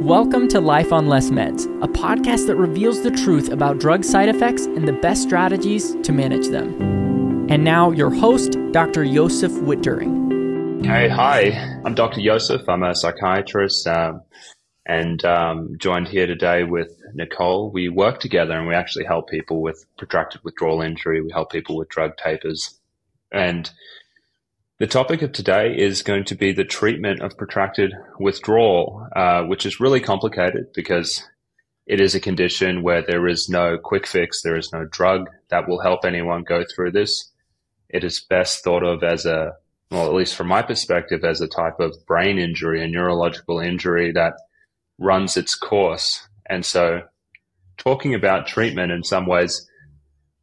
Welcome to Life on Less Meds, a podcast that reveals the truth about drug side effects and the best strategies to manage them. And now, your host, Dr. Josef Witt-Doerring. Hey, hi. I'm Dr. Josef. I'm a psychiatrist um, and um, joined here today with Nicole. We work together and we actually help people with protracted withdrawal injury. We help people with drug tapers. And the topic of today is going to be the treatment of protracted withdrawal, uh, which is really complicated because it is a condition where there is no quick fix, there is no drug that will help anyone go through this. It is best thought of as a, well, at least from my perspective, as a type of brain injury, a neurological injury that runs its course. And so talking about treatment in some ways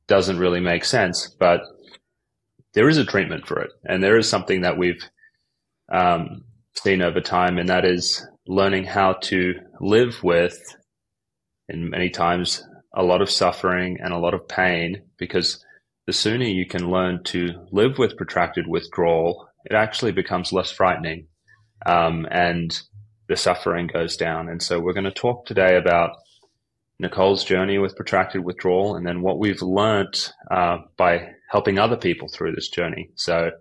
doesn't really make sense, but there is a treatment for it, and there is something that we've um, seen over time, and that is learning how to live with, in many times a lot of suffering and a lot of pain, because the sooner you can learn to live with protracted withdrawal, it actually becomes less frightening, um, and the suffering goes down. And so we're going to talk today about Nicole's journey with protracted withdrawal, and then what we've learned uh, by helping other people through this journey. So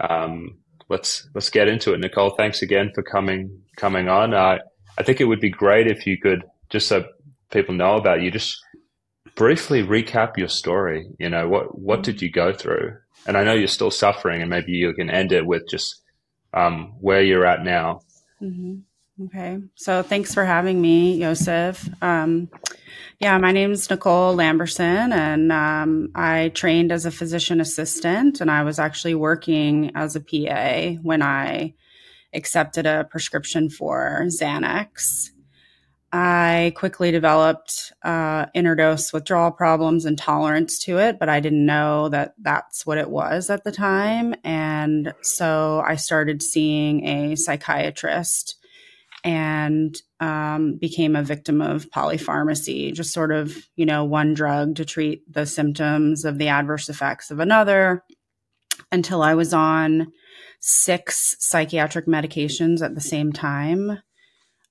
um, let's let's get into it. Nicole, thanks again for coming coming on. Uh, I think it would be great if you could just so people know about you, just briefly recap your story. You know what what did you go through? And I know you're still suffering, and maybe you can end it with just um, where you're at now. Mm-hmm. Okay. So thanks for having me, Josef. Um, yeah, my name is Nicole Lamberson, and um, I trained as a physician assistant, and I was actually working as a PA when I accepted a prescription for Xanax. I quickly developed uh, interdose withdrawal problems and tolerance to it, but I didn't know that that's what it was at the time. And so I started seeing a psychiatrist and um, became a victim of polypharmacy, just sort of, you know, one drug to treat the symptoms of the adverse effects of another until I was on six psychiatric medications at the same time.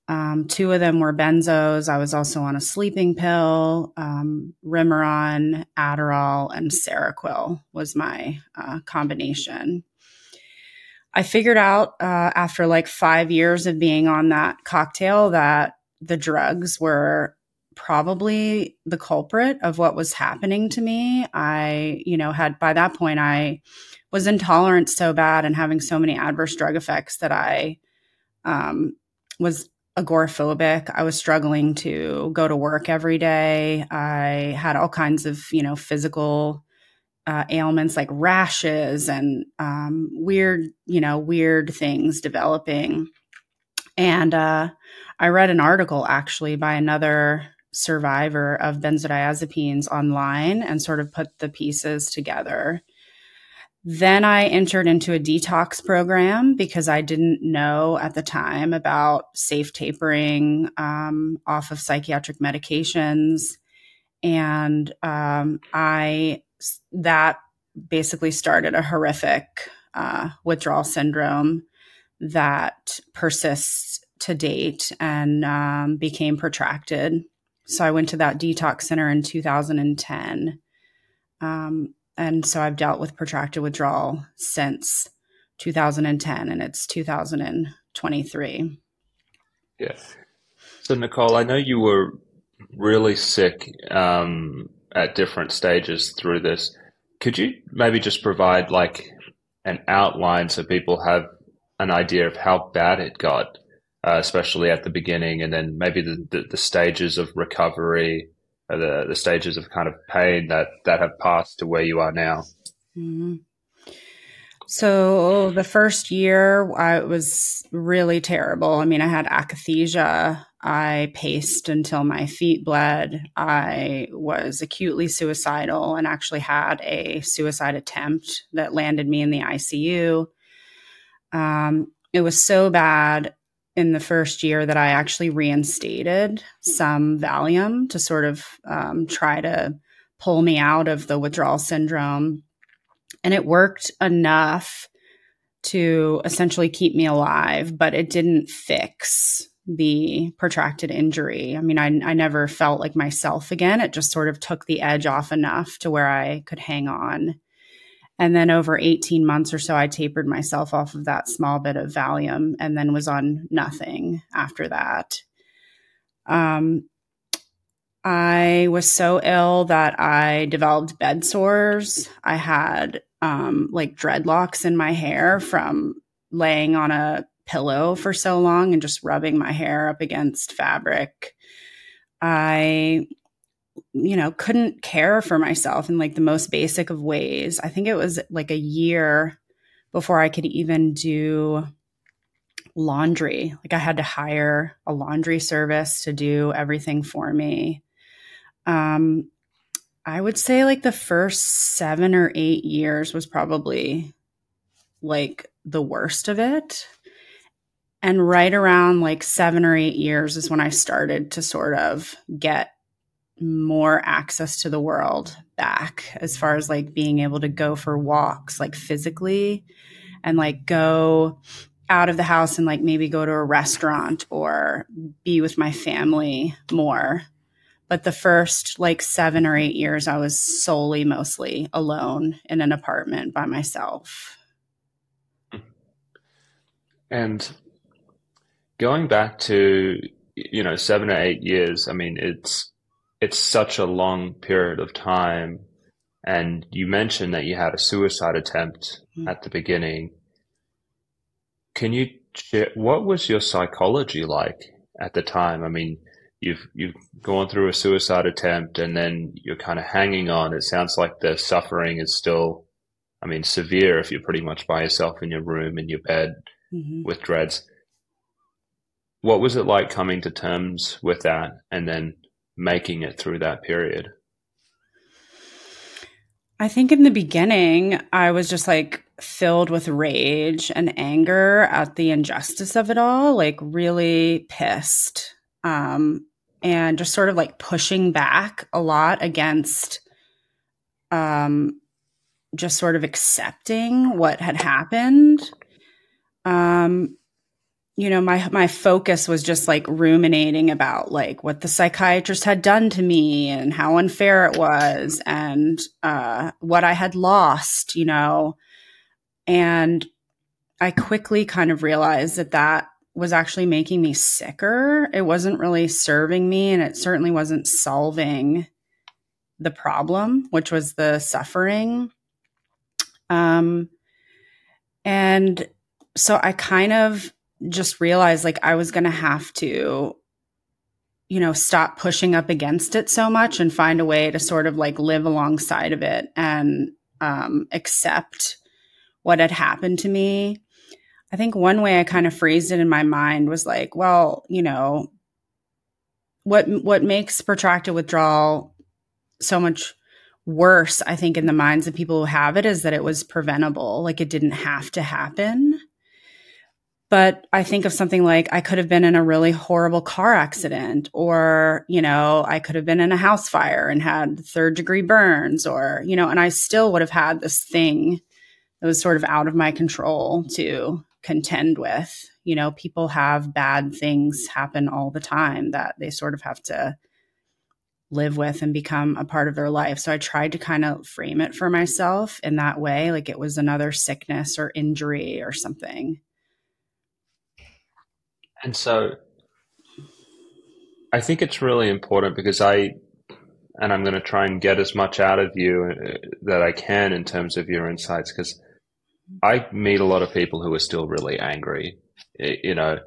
Um, two of them were benzos. I was also on a sleeping pill, um, Adderall, and Seroquel was my uh, combination. I figured out uh, after like five years of being on that cocktail that the drugs were probably the culprit of what was happening to me. I, you know, had by that point, I was intolerant so bad and having so many adverse drug effects that I um, was agoraphobic. I was struggling to go to work every day. I had all kinds of, you know, physical uh, ailments like rashes and um, weird, you know, weird things developing. And uh, I read an article actually by another survivor of benzodiazepines online and sort of put the pieces together. Then I entered into a detox program because I didn't know at the time about safe tapering um, off of psychiatric medications. And um, I that basically started a horrific uh, withdrawal syndrome that persists to date and um, became protracted. So I went to that detox center in 2010. Um, and so I've dealt with protracted withdrawal since 2010, and it's 2023. Yeah. So, Nicole, I know you were really sick um, at different stages through this. Could you maybe just provide like an outline so people have an idea of how bad it got, uh, especially at the beginning, and then maybe the, the, the stages of recovery, uh, the the stages of kind of pain that that have passed to where you are now? Mm-hmm. So the first year, I was really terrible. I mean, I had akathisia I paced until my feet bled. I was acutely suicidal and actually had a suicide attempt that landed me in the ICU. Um, it was so bad in the first year that I actually reinstated some Valium to sort of um, try to pull me out of the withdrawal syndrome. And it worked enough to essentially keep me alive, but it didn't fix the protracted injury. I mean, I, I never felt like myself again. It just sort of took the edge off enough to where I could hang on. And then over 18 months or so, I tapered myself off of that small bit of Valium and then was on nothing after that. Um, I was so ill that I developed bed sores. I had um, like dreadlocks in my hair from laying on a pillow for so long and just rubbing my hair up against fabric. I, you know, couldn't care for myself in like the most basic of ways. I think it was like a year before I could even do laundry. Like I had to hire a laundry service to do everything for me. Um, I would say like the first seven or eight years was probably like the worst of it. And right around like seven or eight years is when I started to sort of get more access to the world back as far as like being able to go for walks, like physically, and like go out of the house and like maybe go to a restaurant or be with my family more. But the first like seven or eight years, I was solely mostly alone in an apartment by myself. And going back to you know seven or eight years, I mean it's it's such a long period of time. And you mentioned that you had a suicide attempt mm-hmm. at the beginning. Can you share what was your psychology like at the time? I mean, you've you've gone through a suicide attempt and then you're kind of hanging on. It sounds like the suffering is still, I mean, severe if you're pretty much by yourself in your room in your bed mm-hmm. with dreads. What was it like coming to terms with that and then making it through that period? I think in the beginning, I was just like filled with rage and anger at the injustice of it all, like really pissed. Um, and just sort of like pushing back a lot against um, just sort of accepting what had happened. Um, you know my my focus was just like ruminating about like what the psychiatrist had done to me and how unfair it was and uh, what I had lost, you know. And I quickly kind of realized that that was actually making me sicker. It wasn't really serving me and it certainly wasn't solving the problem, which was the suffering. Um and so I kind of just realized like I was going to have to you know stop pushing up against it so much and find a way to sort of like live alongside of it and um, accept what had happened to me i think one way i kind of phrased it in my mind was like well you know what what makes protracted withdrawal so much worse i think in the minds of people who have it is that it was preventable like it didn't have to happen. But I think of something like I could have been in a really horrible car accident, or, you know, I could have been in a house fire and had third degree burns, or, you know, and I still would have had this thing that was sort of out of my control to contend with. You know, people have bad things happen all the time that they sort of have to live with and become a part of their life. So I tried to kind of frame it for myself in that way, like it was another sickness or injury or something. And so I think it's really important because I, and I'm going to try and get as much out of you uh, that I can in terms of your insights because I meet a lot of people who are still really angry, you know,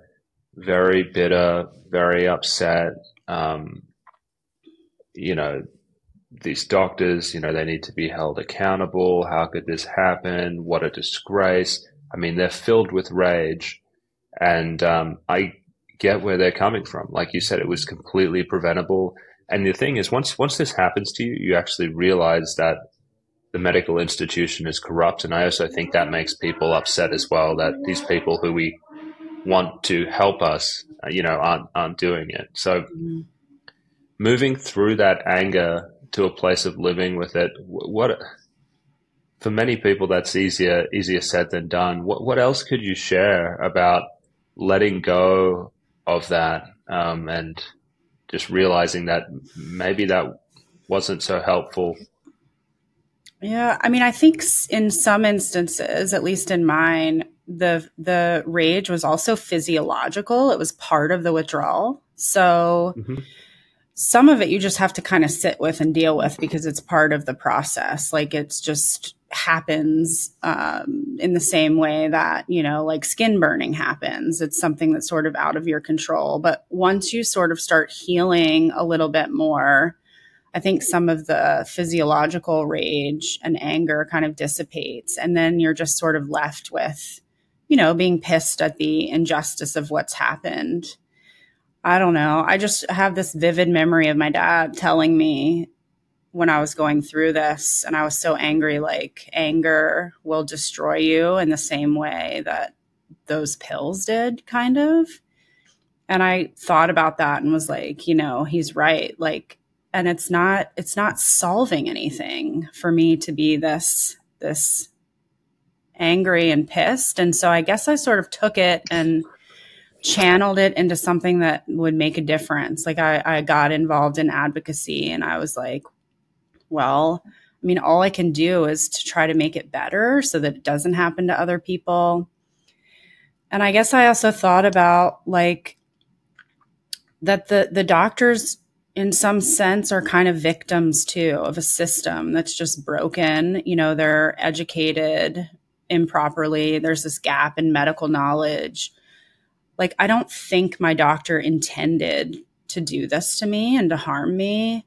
very bitter, very upset. Um, you know, these doctors, you know, they need to be held accountable. How could this happen? What a disgrace. I mean, they're filled with rage. And um, I get where they're coming from. Like you said, it was completely preventable. And the thing is, once once this happens to you, you actually realize that the medical institution is corrupt. And I also think that makes people upset as well. That these people who we want to help us, uh, you know, aren't aren't doing it. So moving through that anger to a place of living with it, what for many people that's easier easier said than done. What what else could you share about letting go of that um, and just realizing that maybe that wasn't so helpful. Yeah, I mean, I think in some instances, at least in mine, the the rage was also physiological. It was part of the withdrawal. So mm-hmm. some of it you just have to kind of sit with and deal with because it's part of the process. Like it's just happens um, in the same way that you know like skin burning happens it's something that's sort of out of your control but once you sort of start healing a little bit more i think some of the physiological rage and anger kind of dissipates and then you're just sort of left with you know being pissed at the injustice of what's happened. I don't know. I just have this vivid memory of my dad telling me when I was going through this and I was so angry like anger will destroy you in the same way that those pills did kind of. And I thought about that and was like you know he's right. Like and it's not it's not solving anything for me to be this this angry and pissed and so I guess I sort of took it and channeled it into something that would make a difference like I, I got involved in advocacy and I was like well, I mean, all I can do is to try to make it better so that it doesn't happen to other people. And I guess I also thought about like that the the doctors in some sense are kind of victims too of a system that's just broken. You know, they're educated improperly. There's this gap in medical knowledge. Like I don't think my doctor intended to do this to me and to harm me.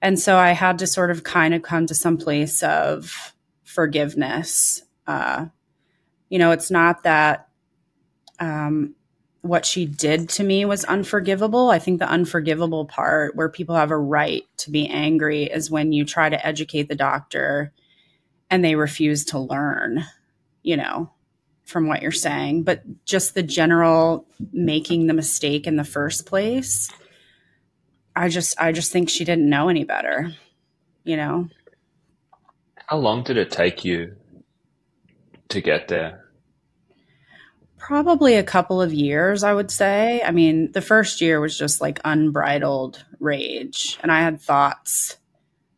And so I had to sort of kind of come to some place of forgiveness. Uh, you know, it's not that um, what she did to me was unforgivable. I think the unforgivable part where people have a right to be angry is when you try to educate the doctor and they refuse to learn, you know, from what you're saying. But just the general making the mistake in the first place I just I just think she didn't know any better, you know. How long did it take you to get there? Probably a couple of years, I would say. I mean, the first year was just like unbridled rage, and I had thoughts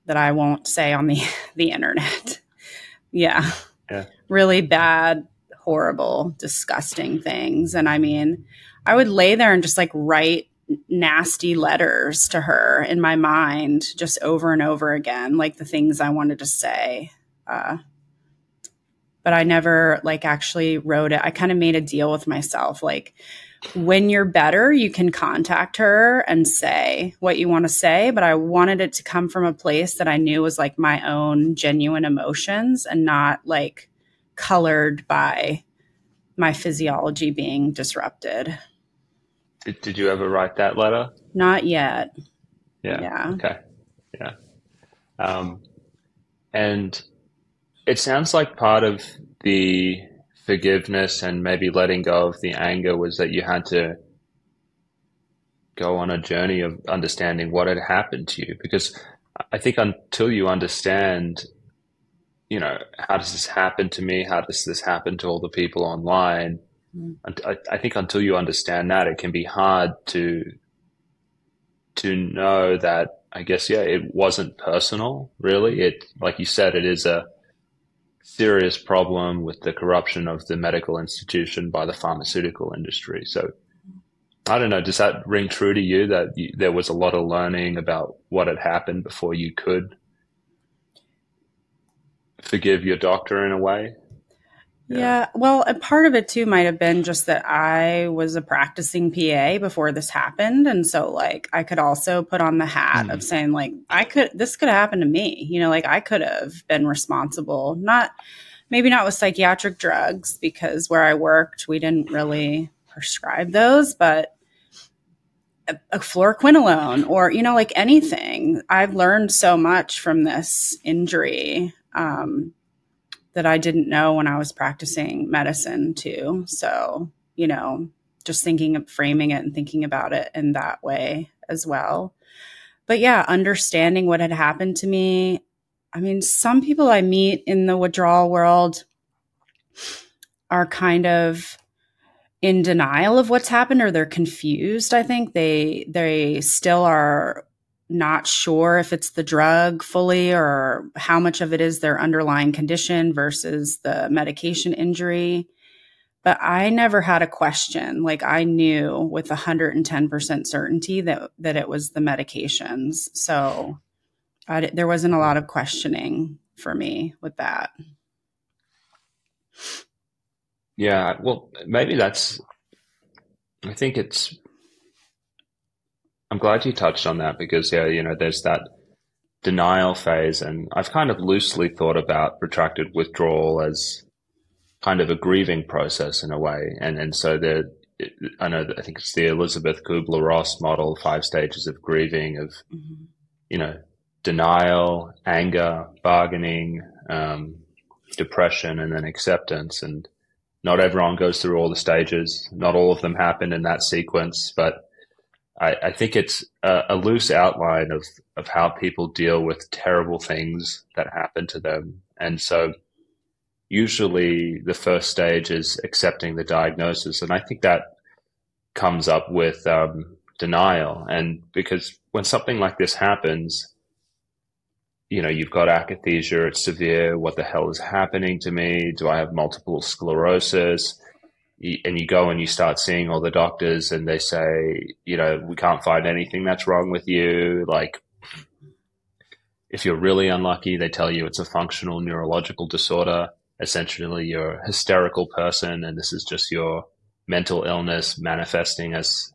that I won't say on the the internet. yeah. Yeah. Really bad, horrible, disgusting things. And I mean, I would lay there and just like write nasty letters to her in my mind just over and over again like the things i wanted to say uh, but i never like actually wrote it i kind of made a deal with myself like when you're better you can contact her and say what you want to say but i wanted it to come from a place that i knew was like my own genuine emotions and not like colored by my physiology being disrupted did, did you ever write that letter? Not yet. Yeah. Yeah. Okay. Yeah. Um, and it sounds like part of the forgiveness and maybe letting go of the anger was that you had to go on a journey of understanding what had happened to you because I think until you understand, you know, how does this happen to me? How does this happen to all the people online? Hmm. I, I think until you understand that, it can be hard to to know that. I guess yeah, it wasn't personal. Really, it like you said, it is a serious problem with the corruption of the medical institution by the pharmaceutical industry. So I don't know. Does that ring true to you that you, there was a lot of learning about what had happened before you could forgive your doctor in a way? Yeah. yeah. Well, a part of it too might have been just that I was a practicing PA before this happened. And so, like, I could also put on the hat mm. of saying, like, I could, this could have happened to me. You know, like, I could have been responsible, not, maybe not with psychiatric drugs, because where I worked, we didn't really prescribe those, but a, a fluoroquinolone or, you know, like anything. I've learned so much from this injury. Um, that I didn't know when I was practicing medicine too. So, you know, just thinking of framing it and thinking about it in that way as well. But yeah, understanding what had happened to me. I mean, some people I meet in the withdrawal world are kind of in denial of what's happened or they're confused i think they they still are not sure if it's the drug fully or how much of it is their underlying condition versus the medication injury but i never had a question like i knew with 110% certainty that that it was the medications so I, there wasn't a lot of questioning for me with that yeah, well, maybe that's. I think it's. I'm glad you touched on that because yeah, you know, there's that denial phase, and I've kind of loosely thought about protracted withdrawal as kind of a grieving process in a way, and and so there. I know I think it's the Elisabeth Kubler Ross model, five stages of grieving of, mm-hmm. you know, denial, anger, bargaining, um, depression, and then acceptance. And not everyone goes through all the stages. Not all of them happen in that sequence, but I, I think it's a, a, loose outline of, of how people deal with terrible things that happen to them. And so usually the first stage is accepting the diagnosis. And I think that comes up with um, denial. And because when something like this happens, you know, you've got akathisia, it's severe. What the hell is happening to me? Do I have multiple sclerosis? And you go and you start seeing all the doctors, and they say, you know, we can't find anything that's wrong with you. Like, if you're really unlucky, they tell you it's a functional neurological disorder. Essentially, you're a hysterical person, and this is just your mental illness manifesting as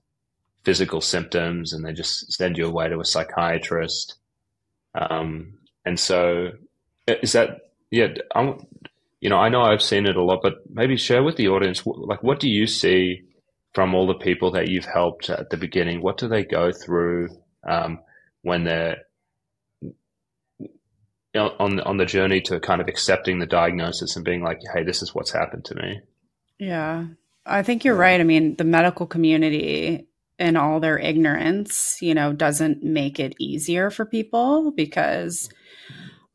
physical symptoms, and they just send you away to a psychiatrist. Um, and so, is that yeah? I'm, you know, I know I've seen it a lot, but maybe share with the audience, like, what do you see from all the people that you've helped at the beginning? What do they go through um, when they're on on the journey to kind of accepting the diagnosis and being like, "Hey, this is what's happened to me." Yeah, I think you're right. I mean, the medical community in all their ignorance, you know, doesn't make it easier for people because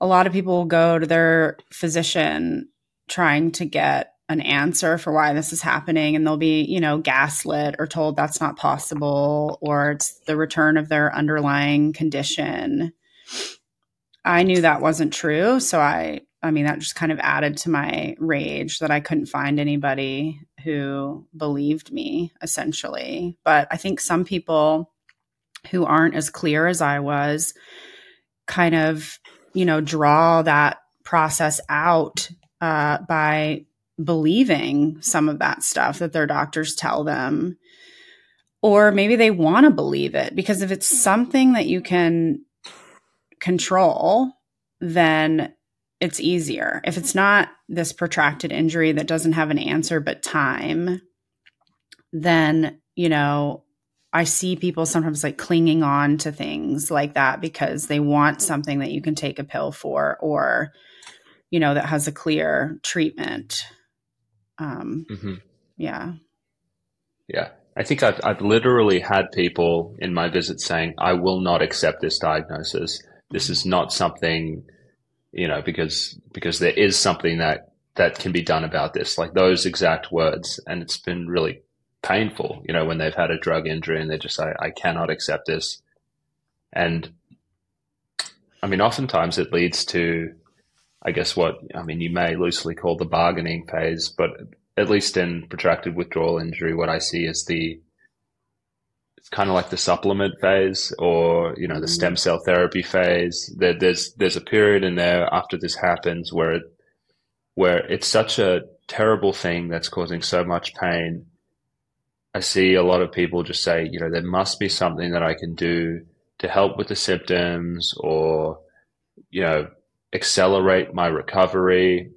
a lot of people go to their physician trying to get an answer for why this is happening and they'll be you know gaslit or told that's not possible or it's the return of their underlying condition. I knew that wasn't true so i i mean that just kind of added to my rage that i couldn't find anybody who believed me essentially. But i think some people who aren't as clear as i was kind of you know, draw that process out uh, by believing some of that stuff that their doctors tell them. Or maybe they want to believe it because if it's something that you can control, then it's easier. If it's not this protracted injury that doesn't have an answer but time, then, you know, I see people sometimes like clinging on to things like that because they want something that you can take a pill for or, you know, that has a clear treatment. Um, mm-hmm. Yeah. Yeah. I think I've, I've literally had people in my visit saying, I will not accept this diagnosis. This is not something, you know, because, because there is something that, that can be done about this, like those exact words. And it's been really painful, you know, when they've had a drug injury and they just say, I cannot accept this. And I mean, oftentimes it leads to, I guess, what, I mean, you may loosely call the bargaining phase, but at least in protracted withdrawal injury, what I see is the, it's kind of like the supplement phase or, you know, the mm-hmm. stem cell therapy phase. There, there's, there's a period in there after this happens where it, where it's such a terrible thing that's causing so much pain I see a lot of people just say, you know, there must be something that I can do to help with the symptoms or, you know, accelerate my recovery.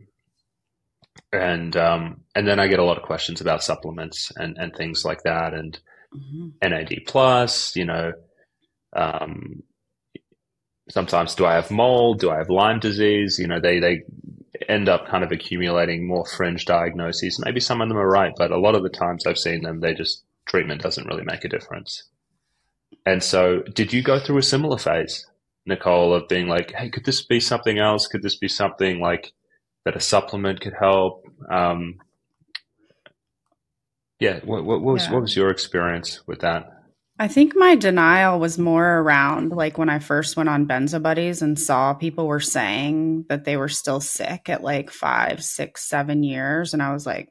And um, and then I get a lot of questions about supplements and, and things like that and mm-hmm. NAD plus, you know, um, sometimes do I have mold? Do I have Lyme disease? You know, they, they end up kind of accumulating more fringe diagnoses. Maybe some of them are right, but a lot of the times I've seen them, they just treatment doesn't really make a difference. And so, did you go through a similar phase, Nicole, of being like, hey, could this be something else? Could this be something like that a supplement could help? Um, Yeah. What, what, what was yeah. what was your experience with that? I think my denial was more around like when I first went on Benzo Buddies and saw people were saying that they were still sick at like five, six, seven years. And I was like,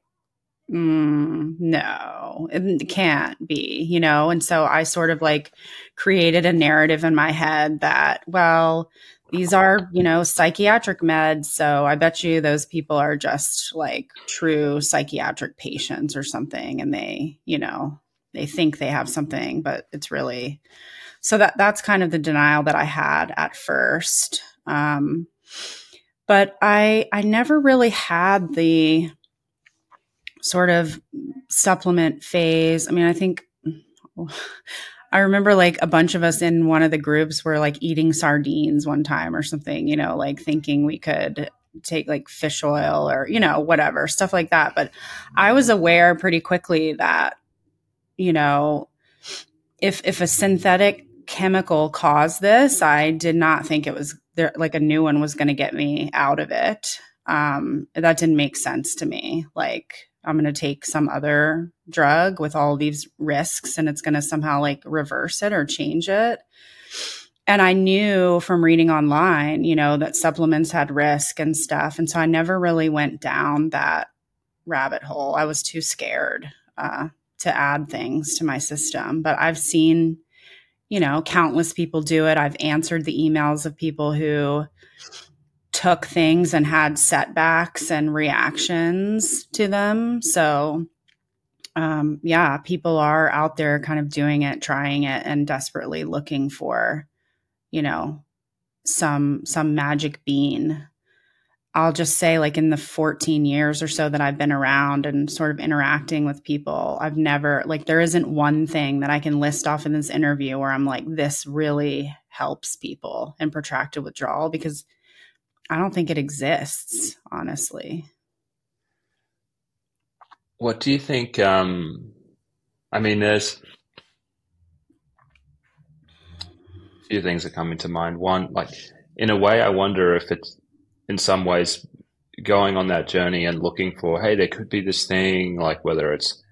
mm, no, it can't be, you know? And so I sort of like created a narrative in my head that, well, these are, you know, psychiatric meds. So I bet you those people are just like true psychiatric patients or something. And they, you know, they think they have something, but it's really so that that's kind of the denial that I had at first. Um, but I I never really had the sort of supplement phase. I mean, I think I remember like a bunch of us in one of the groups were like eating sardines one time or something, you know, like thinking we could take like fish oil or, you know, whatever, stuff like that. But I was aware pretty quickly that you know, if if a synthetic chemical caused this, I did not think it was there like a new one was going to get me out of it. Um, that didn't make sense to me. Like I'm going to take some other drug with all these risks and it's going to somehow like reverse it or change it. And I knew from reading online, you know, that supplements had risk and stuff. And so I never really went down that rabbit hole. I was too scared uh, to add things to my system. But I've seen, you know, countless people do it. I've answered the emails of people who took things and had setbacks and reactions to them. So, um, yeah, people are out there kind of doing it, trying it, and desperately looking for, you know, some some magic bean I'll just say, like, in the 14 years or so that I've been around and sort of interacting with people, I've never, like, there isn't one thing that I can list off in this interview where I'm like, this really helps people in protracted withdrawal because I don't think it exists, honestly. What do you think? Um, I mean, there's a few things that come into mind. One, like, in a way, I wonder if it's in some ways going on that journey and looking for, hey, there could be this thing, like whether it's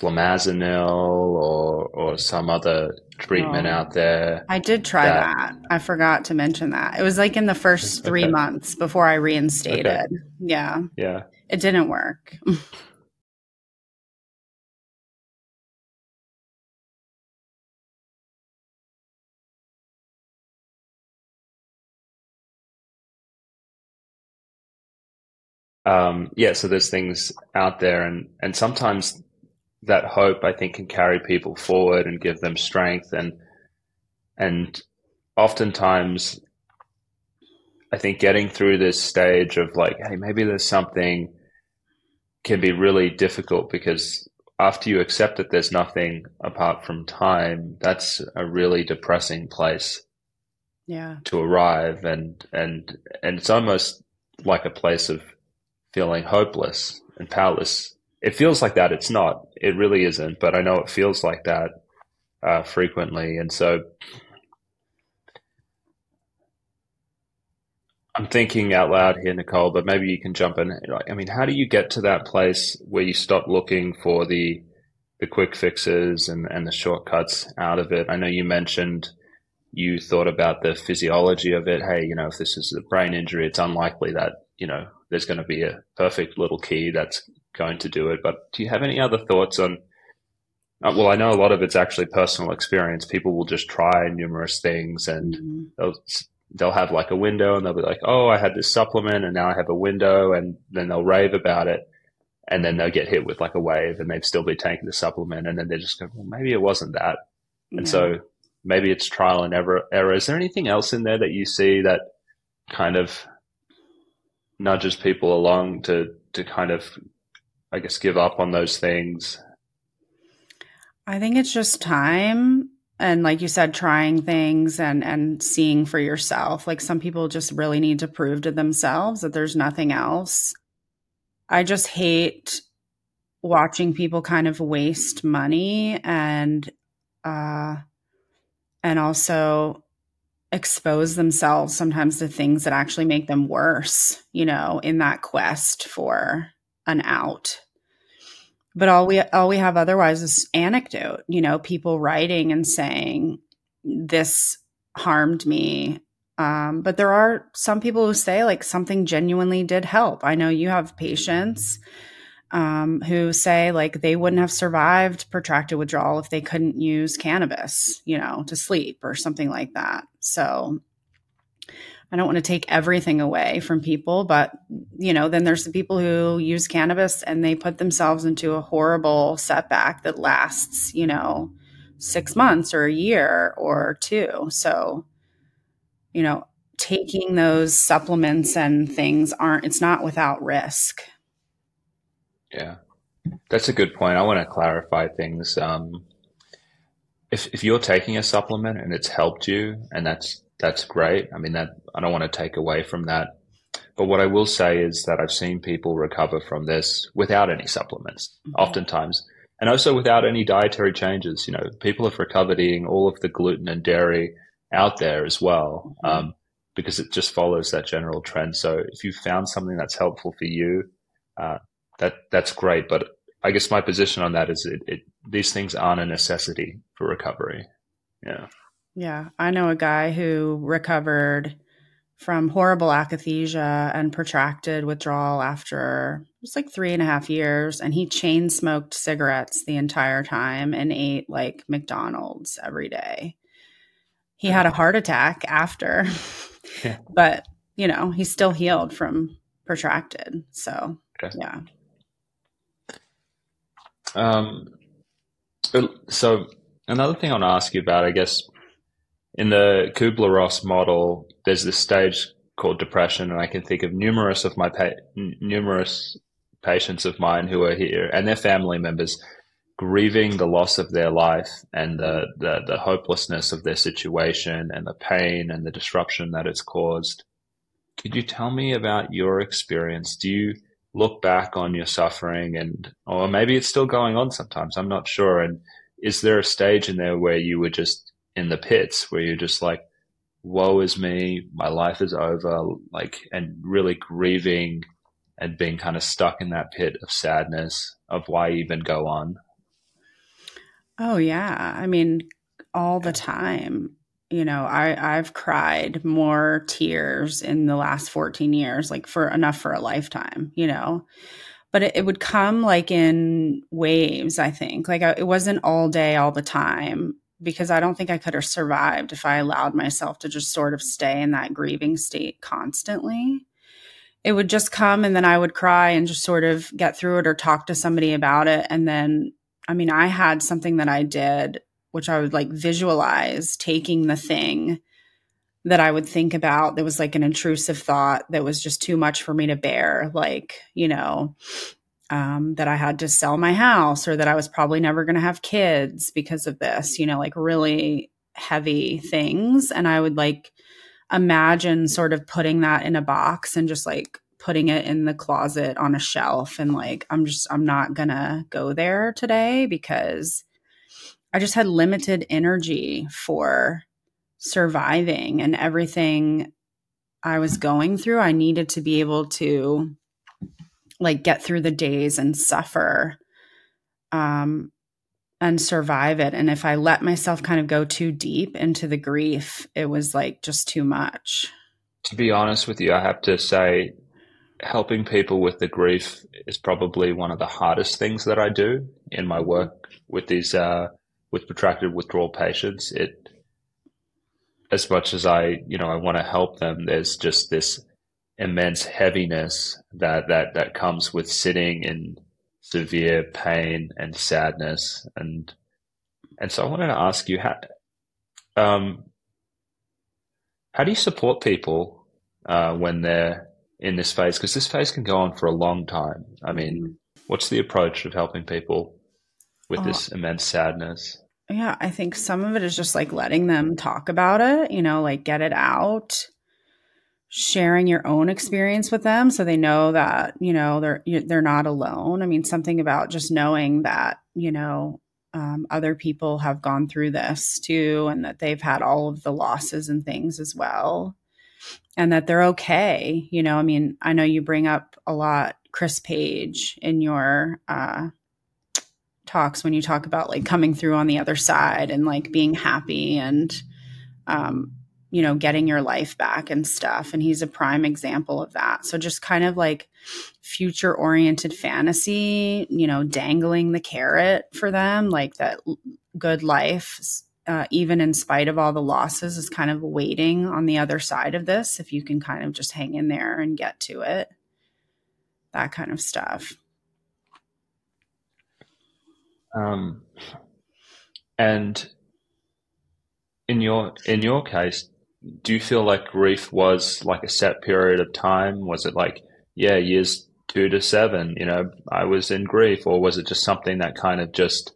flumazenil or or some other treatment oh, out there. I did try that, that, I forgot to mention that. It was like in the first three okay. months before I reinstated. Okay. Yeah. Yeah. It didn't work. um, yeah, so there's things out there, and and sometimes that hope I think can carry people forward and give them strength, and and oftentimes I think getting through this stage of like, hey, maybe there's something can be really difficult because after you accept that there's nothing apart from time, that's a really depressing place yeah. to arrive and and and it's almost like a place of feeling hopeless and powerless. It feels like that. It's not. It really isn't. But I know it feels like that uh, frequently, and so I'm thinking out loud here, Nicole. But maybe you can jump in. I mean, how do you get to that place where you stop looking for the the quick fixes and, and the shortcuts out of it? I know you mentioned you thought about the physiology of it. Hey, you know, if this is a brain injury, it's unlikely that you know there's going to be a perfect little key that's going to do it. But do you have any other thoughts on? Uh, well, I know a lot of it's actually personal experience. People will just try numerous things, and mm-hmm. they'll they'll have like a window, and they'll be like, "Oh, I had this supplement, and now I have a window," and then they'll rave about it, and then they'll get hit with like a wave, and they've still been taking the supplement, and then they're just going, "Well, maybe it wasn't that," and so maybe it's trial and error. Error. Is there anything else in there that you see that kind of nudges people along to to kind of I guess give up on those things? I think it's just time and like you said trying things and and seeing for yourself. Like some people just really need to prove to themselves that there's nothing else. I just hate watching people kind of waste money and uh and also expose themselves sometimes to things that actually make them worse, you know, in that quest for an out. but all we all we have otherwise is anecdote you know people writing and saying this harmed me. Um, but there are some people who say like something genuinely did help. I know you have patients um, who say like they wouldn't have survived protracted withdrawal if they couldn't use cannabis you know to sleep or something like that. So I don't want to take everything away from people, but you know, then there's the people who use cannabis and they put themselves into a horrible setback that lasts, you know, six months or a year or two. So, you know, taking those supplements and things aren't, it's not without risk. Yeah. That's a good point. I want to clarify things. Um, if, if you're taking a supplement and it's helped you and that's that's great. I mean, that I don't want to take away from that. But what I will say is that I've seen people recover from this without any supplements, mm-hmm. oftentimes, and also without any dietary changes. You know, people have recovered eating all of the gluten and dairy out there as well, mm-hmm. um, because it just follows that general trend. So if you found something that's helpful for you, uh, that that's great. But I guess my position on that is it, it, these things aren't a necessity for recovery. Yeah. Yeah, I know a guy who recovered from horrible akathisia and protracted withdrawal after it was like three and a half years, and he chain smoked cigarettes the entire time and ate like McDonald's every day. He had a heart attack after, yeah. but you know he's still healed from protracted. So okay. yeah. Um. So another thing I want to ask you about, I guess, in the Kubler Ross model, there's this stage called depression, and I can think of numerous of my pa- numerous patients of mine who are here and their family members grieving the loss of their life and the, the, the hopelessness of their situation and the pain and the disruption that it's caused. Could you tell me about your experience? Do you look back on your suffering and, or maybe it's still going on sometimes? I'm not sure. And is there a stage in there where you were just in the pits where you're just like, woe is me, my life is over, like, and really grieving and being kind of stuck in that pit of sadness of why even go on. Oh yeah. I mean, all the time. You know, I, I've cried more tears in the last 14 years, like for enough for a lifetime, you know but it, it, would come like in waves i think like I, it wasn't all day all the time because I don't think I could have survived if I allowed myself to just sort of stay in that grieving state constantly. It would just come and then I would cry and just sort of get through it or talk to somebody about it. And then, I mean, I had something that I did, which I would like visualize taking the thing that I would think about that was like an intrusive thought that was just too much for me to bear. Like, you know, um, that I had to sell my house or that I was probably never going to have kids because of this, you know, like really heavy things. And I would like imagine sort of putting that in a box and just like putting it in the closet on a shelf. And like, I'm just, I'm not going to go there today because I just had limited energy for surviving and everything I was going through. I needed to be able to like get through the days and suffer um and survive it. And if i let myself kind of go too deep into the grief it was like just too much. To be honest with you i have to say helping people with the grief is probably one of the hardest things that i do in my work with these uh with protracted withdrawal patients. It as much as i you know i want to help them there's just this immense heaviness that that that comes with sitting in severe pain and sadness. And and so I wanted to ask you how um how do you support people uh, when they're in this phase? Because this phase can go on for a long time. I mean mm-hmm. what's the approach of helping people with this immense sadness? Yeah I think some of it is just like letting them talk about it you know like get it out sharing your own experience with them so they know that you know they're they're not alone. I mean something about just knowing that you know um, other people have gone through this too and that they've had all of the losses and things as well and that they're okay. You know i mean i know you bring up a lot chris page in your uh, talks when you talk about like coming through on the other side and like being happy and um you know getting your life back and stuff and he's a prime example of that. So just kind of like future oriented fantasy you know dangling the carrot for them like that good life uh, even in spite of all the losses is kind of waiting on the other side of this if you can kind of just hang in there and get to it. That kind of stuff. Um and in your in your case do you feel like grief was like a set period of time? Was it like, yeah, years two to seven, you know, I was in grief, or was it just something that kind of just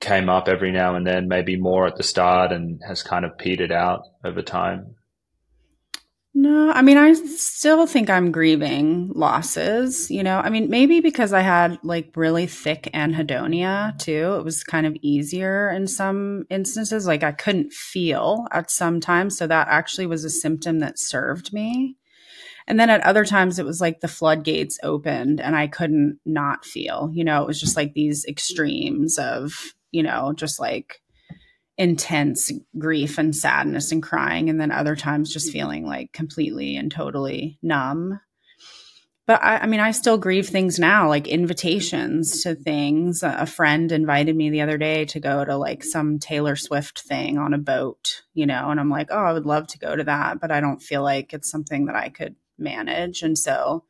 came up every now and then, maybe more at the start and has kind of petered out over time? No, I mean, I still think I'm grieving losses, you know. I mean, maybe because I had like really thick anhedonia too. It was kind of easier in some instances. Like I couldn't feel at some times. So that actually was a symptom that served me. And then at other times, it was like the floodgates opened and I couldn't not feel, you know, it was just like these extremes of, you know, just like intense grief and sadness and crying and then other times just mm-hmm. feeling like completely and totally numb. But I, I, mean i still grieve things now like invitations mm-hmm. to things. A friend invited me the other day to go to like some taylor swift thing on a boat you know and i'm like oh i would love to go to that but i don't feel like it's something that i could manage. And so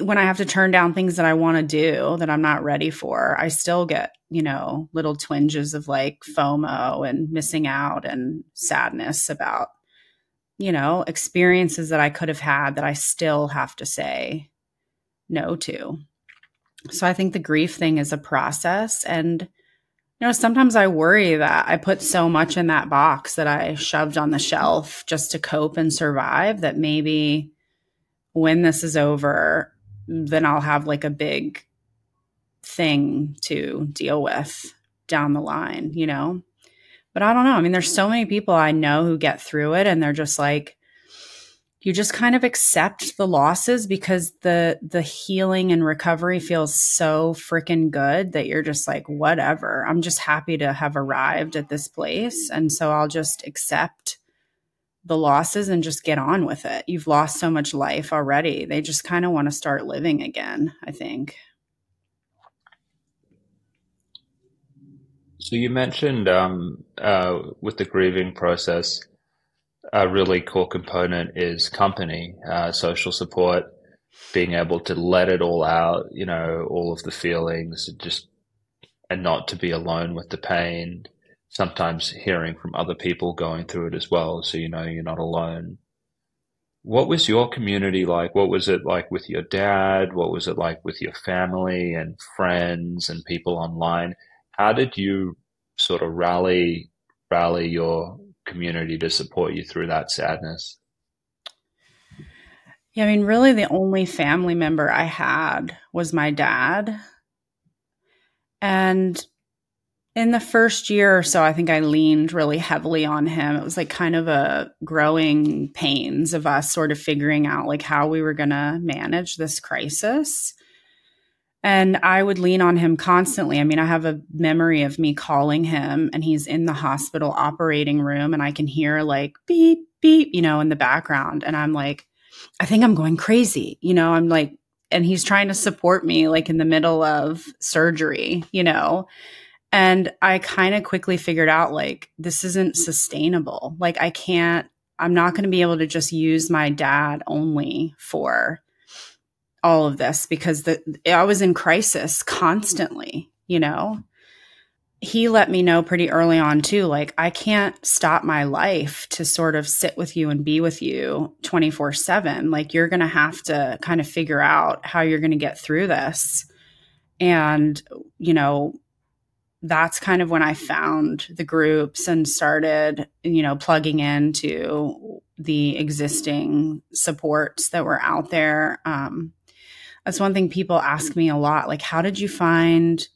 when I have to turn down things that I want to do that I'm not ready for, I still get, you know, little twinges of like FOMO and missing out and sadness about, you know, experiences that I could have had that I still have to say no to. So I think the grief thing is a process. And, you know, sometimes I worry that I put so much in that box that I shoved on the shelf just to cope and survive that maybe when this is over, then I'll have like a big thing to deal with down the line, you know? But I don't know. I mean, there's so many people I know who get through it and they're just like, you just kind of accept the losses because the the healing and recovery feels so freaking good that you're just like whatever i'm just happy to have arrived at this place and so i'll just accept the losses and just get on with it. You've lost so much life already. They just kind of want to start living again, I think. So you mentioned um, uh, with the grieving process, a really core component is company, uh, social support, being able to let it all out, you know, all of the feelings, just and not to be alone with the pain sometimes hearing from other people going through it as well. So you know you're not alone. What was your community like? What was it like with your dad? What was it like with your family and friends and people online? How did you sort of rally rally your community to support you through that sadness? Yeah, I mean, really, the only family member I had was my dad. And in the first year or so, I think I leaned really heavily on him. It was like kind of a growing pains of us sort of figuring out like how we were going to manage this crisis. And I would lean on him constantly. I mean, I have a memory of me calling him and he's in the hospital operating room and I can hear like beep, beep, you know, in the background. And I'm like, I think I'm going crazy. You know, I'm like, and he's trying to support me like in the middle of surgery, you know. And I kind of quickly figured out like, this isn't sustainable. Like, I can't, I'm not going to be able to just use my dad only for all of this because the, I was in crisis constantly, you know? He let me know pretty early on too, like, I can't stop my life to sort of sit with you and be with you 24 7. Like, you're going to have to kind of figure out how you're going to get through this. And, you know, that's kind of when I found the groups and started, you know, plugging into the existing supports that were out there. Um, that's one thing people ask me a lot like, how did you find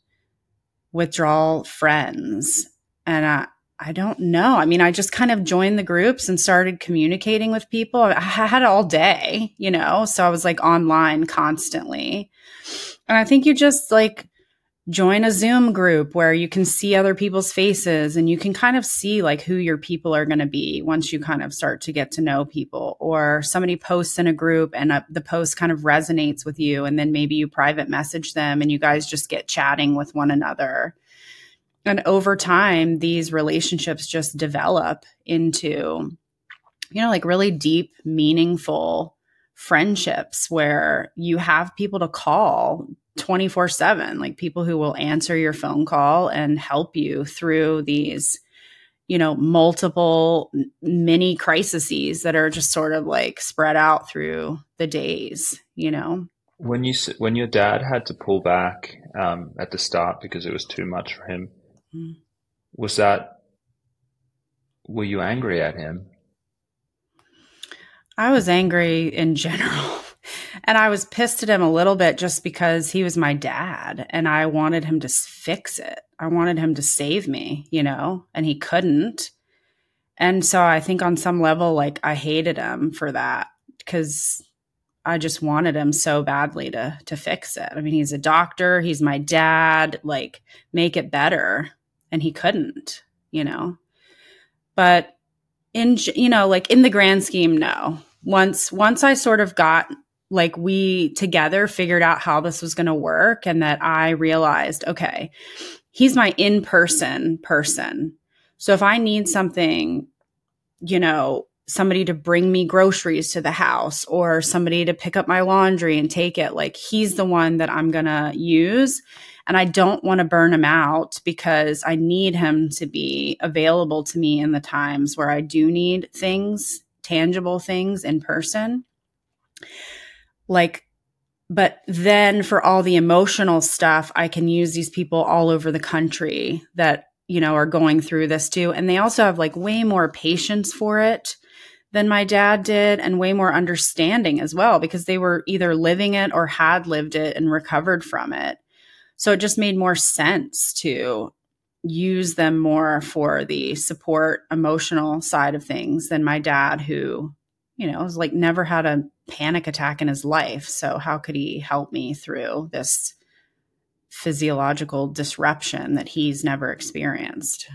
withdrawal friends? And I, I don't know. I mean, I just kind of joined the groups and started communicating with people. I had all day, you know, so I was like online constantly. And I think you just like join a Zoom group where you can see other people's faces and you can kind of see like who your people are going to be once you kind of start to get to know people. Or somebody posts in a group and a, the post kind of resonates with you and then maybe you private message them and you guys just get chatting with one another. And over time these relationships just develop into you know like really deep meaningful friendships where you have people to call 24 7, like people who will answer your phone call and help you through these, you know, multiple mini crises that are just sort of like spread out through the days, you know? When you when your dad had to pull back um, at the start because it was too much for him, mm. was that were you angry at him? I was angry in general. And I was pissed at him a little bit just because he was my dad and I wanted him to fix it. I wanted him to save me, you know, and he couldn't. And so I think on some level, like I hated him for that because I just wanted him so badly to to fix it. I mean, he's a doctor, he's my dad, like make it better. And he couldn't, you know. But in you know, like in the grand scheme, no. Once once I sort of got like we together figured out how this was going to work and that I realized, okay, he's my in person person. So if I need something, you know, somebody to bring me groceries to the house or somebody to pick up my laundry and take it, like he's the one that I'm going to use. And I don't want to burn him out because I need him to be available to me in the times where I do need things, tangible things in person like but then for all the emotional stuff i can use these people all over the country that you know are going through this too. And they also have like way more patience for it than my dad did and way more understanding as well because they were either living it or had lived it and recovered from it. So it just made more sense to use them more for the support emotional side of things than my dad who you know was like never had a panic attack in his life. So, how could he help me through this physiological disruption that he's never experienced?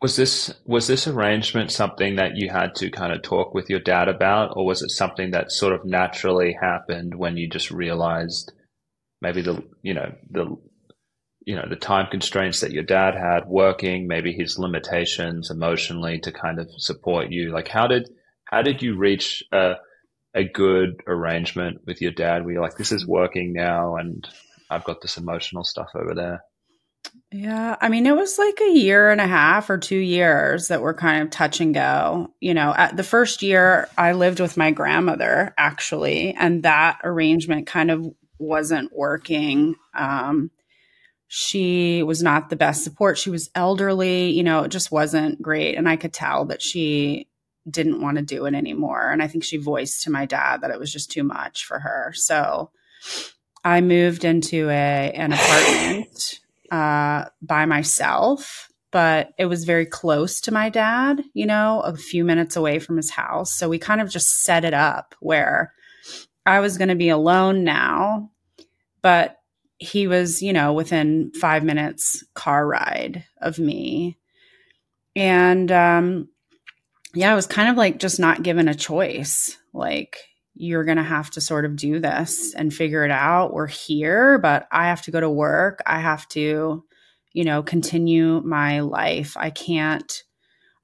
Was this was this arrangement something that you had to kind of talk with your dad about, or was it something that sort of naturally happened when you just realized maybe the you know the you know the time constraints that your dad had working, maybe his limitations emotionally to kind of support you? Like, how did how did you reach a, a good arrangement with your dad where you're like, this is working now and I've got this emotional stuff over there? Yeah, I mean, it was like a year and a half or two years that were kind of touch and go. You know, at the first year, I lived with my grandmother actually, and that arrangement kind of wasn't working. Um, she was not the best support. She was elderly, you know, it just wasn't great. And I could tell that she didn't want to do it anymore. And I think she voiced to my dad that it was just too much for her. So I moved into a an apartment uh, by myself, but it was very close to my dad, you know, a few minutes away from his house. So we kind of just set it up where I was going to be alone now, but he was, you know, within five minutes car ride of me. And um, yeah, I was kind of like just not given a choice. Like, you're going to have to sort of do this and figure it out. We're here, but I have to go to work. I have to, you know, continue my life. I can't.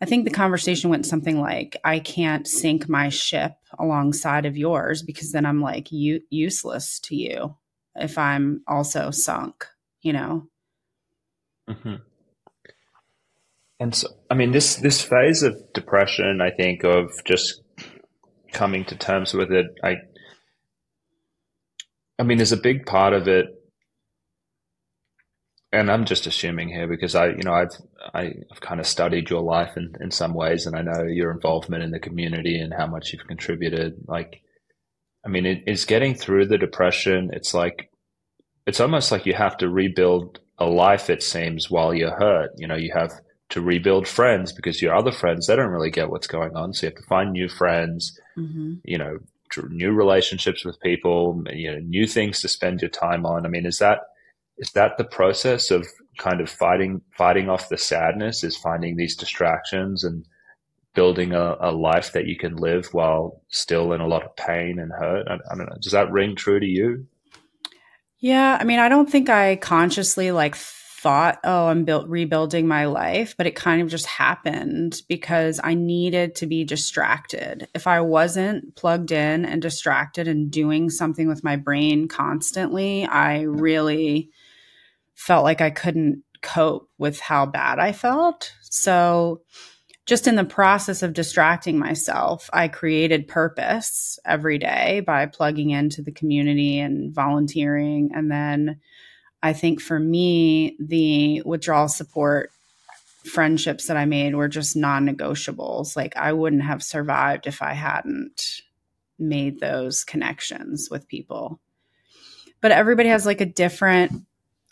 I think the conversation went something like, I can't sink my ship alongside of yours because then I'm like u- useless to you if I'm also sunk, you know? Mm-hmm. And so, I mean, this this phase of depression, I think, of just coming to terms with it, I, I mean, there's a big part of it, and I'm just assuming here because I, you know, I've I, have kind of studied your life in in some ways, and I know your involvement in the community and how much you've contributed. Like, I mean, it is getting through the depression. It's like, it's almost like you have to rebuild a life, it seems, while you're hurt. You know, you have to rebuild friends because your other friends, they don't really get what's going on. So you have to find new friends, mm-hmm. you know, new relationships with people, you know, new things to spend your time on. I mean, is that, is that the process of kind of fighting, fighting off the sadness is finding these distractions and building a, a life that you can live while still in a lot of pain and hurt? I, I don't know. Does that ring true to you? Yeah, I mean, I don't think I consciously like thought, oh, I'm built rebuilding my life, but it kind of just happened because I needed to be distracted. If I wasn't plugged in and distracted and doing something with my brain constantly, I really felt like I couldn't cope with how bad I felt. So just in the process of distracting myself, I created purpose every day by plugging into the community and volunteering. And then I think for me, the withdrawal support friendships that I made were just non negotiables. Like I wouldn't have survived if I hadn't made those connections with people. But everybody has like a different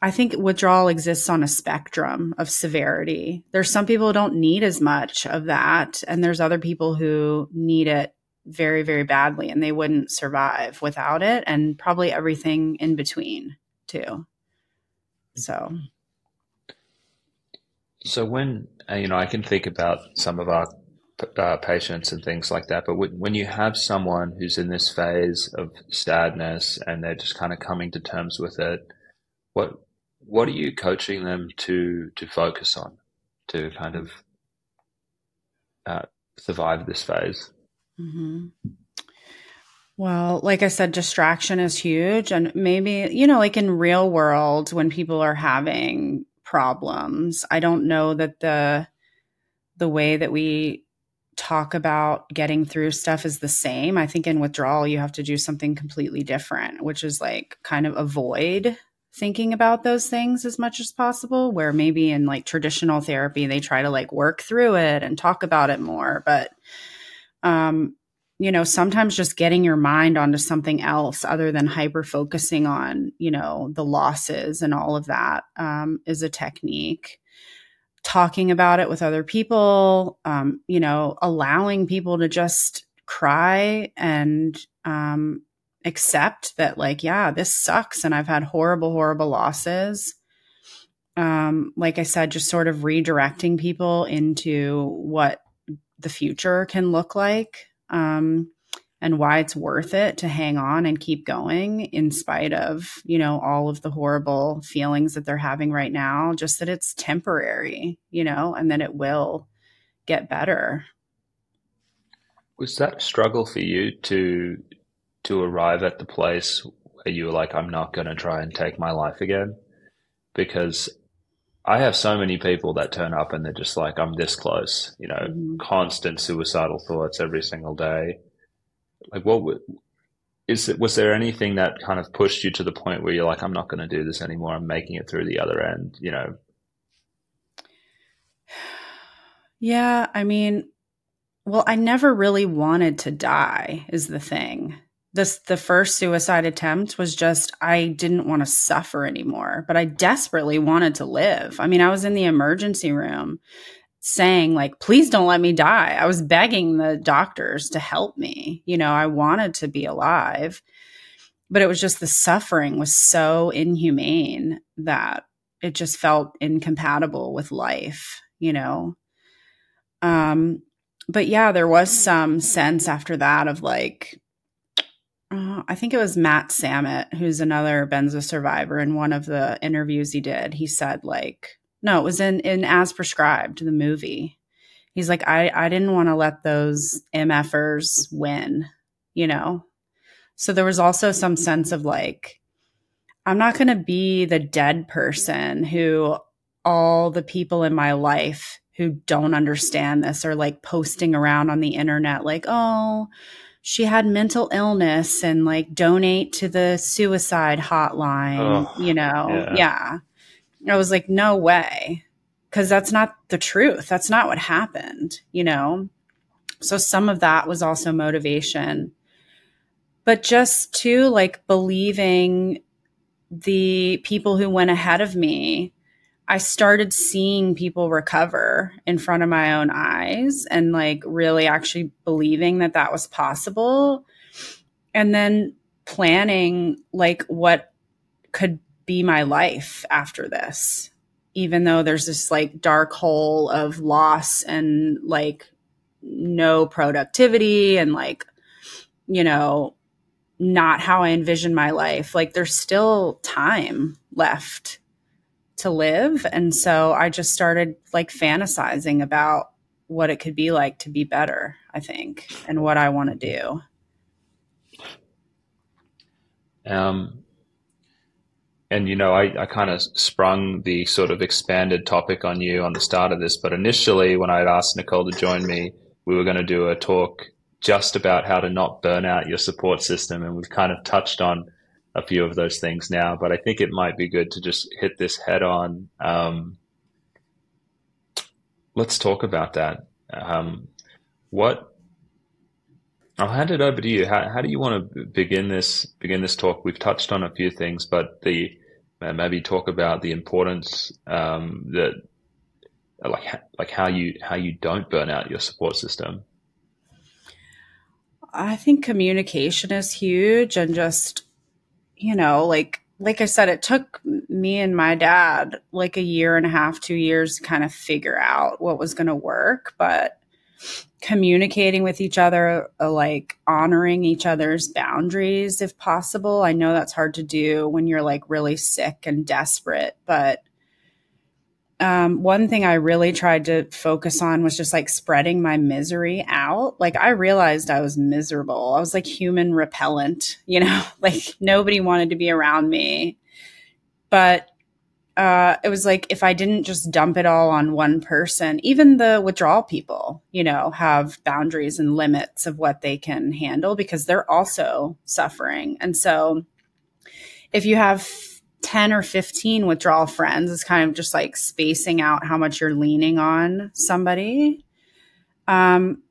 I think withdrawal exists on a spectrum of severity. There's some people who don't need as much of that, and there's other people who need it very, very badly, and they wouldn't survive without it, and probably everything in between, too. So, so when uh, you know, I can think about some of our uh, patients and things like that. But when you have someone who's in this phase of sadness and they're just kind of coming to terms with it, what what are you coaching them to to focus on to kind of uh, survive this phase? Mm-hmm. Well, like I said, distraction is huge, and maybe you know, like in real world, when people are having problems, I don't know that the the way that we talk about getting through stuff is the same. I think in withdrawal, you have to do something completely different, which is like kind of avoid thinking about those things as much as possible where maybe in like traditional therapy they try to like work through it and talk about it more. But um you know sometimes just getting your mind onto something else other than hyper focusing on you know the losses and all of that um, is a technique. Talking about it with other people um, you know allowing people to just cry and um, accept that like yeah this sucks and i've had horrible horrible losses. Um like i said just sort of redirecting people into what the future can look like um and why it's worth it to hang on and keep going in spite of you know all of the horrible feelings that they're having right now just that it's temporary you know and then it will get better. Was that struggle for you to to arrive at the place where you were like, I'm not going to try and take my life again? Because I have so many people that turn up and they're just like, I'm this close, you know, mm-hmm. constant suicidal thoughts every single day. Like, what is it? Was there anything that kind of pushed you to the point where you're like, I'm not going to do this anymore. I'm making it through the other end, you know? Yeah. I mean, well, I never really wanted to die, is the thing this the first suicide attempt was just I didn't want to suffer anymore, but I desperately wanted to live. I mean, I was in the emergency room saying like please don't let me die. I was begging the doctors to help me. You know, I wanted to be alive. But it was just the suffering was so inhumane that it just felt incompatible with life, you know. Um but yeah, there was some sense after that of like uh, I think it was Matt Samet, who's another benzo survivor. In one of the interviews he did, he said like, no, it was in in As Prescribed, the movie. He's like, I I didn't want to let those MFers win, you know. So there was also some sense of like, I'm not going to be the dead person who all the people in my life who don't understand this are like posting around on the internet, like, oh she had mental illness and like donate to the suicide hotline, oh, you know? Yeah. yeah. I was like, no way. Cause that's not the truth. That's not what happened, you know? So some of that was also motivation. But just to like believing the people who went ahead of me I started seeing people recover in front of my own eyes and like really actually believing that that was possible. And then planning like what could be my life after this, even though there's this like dark hole of loss and like no productivity and like, you know, not how I envision my life. Like there's still time left to live. And so I just started like fantasizing about what it could be like to be better, I think, and what I want to do. Um, and you know, I, I kind of sprung the sort of expanded topic on you on the start of this, but initially when I had asked Nicole to join me, we were going to do a talk just about how to not burn out your support system. And we've kind of touched on a few of those things now, but I think it might be good to just hit this head on. Um, let's talk about that. Um, what I'll hand it over to you. How, how do you want to begin this begin this talk? We've touched on a few things, but the maybe talk about the importance um, that like like how you how you don't burn out your support system. I think communication is huge, and just you know, like like I said, it took me and my dad like a year and a half, two years to kind of figure out what was going to work. But communicating with each other, uh, like honoring each other's boundaries if possible. I know that's hard to do when you're like really sick and desperate, but um, one thing I really tried to focus on was just like spreading my misery out. Like I realized I was miserable. I was like human repellent, you know, like nobody wanted to be around me. But uh, it was like if I didn't just dump it all on one person, even the withdrawal people, you know, have boundaries and limits of what they can handle because they're also suffering. And so if you have 10 or 15 withdrawal friends, is kind of just like spacing out how much you're leaning on somebody. Um,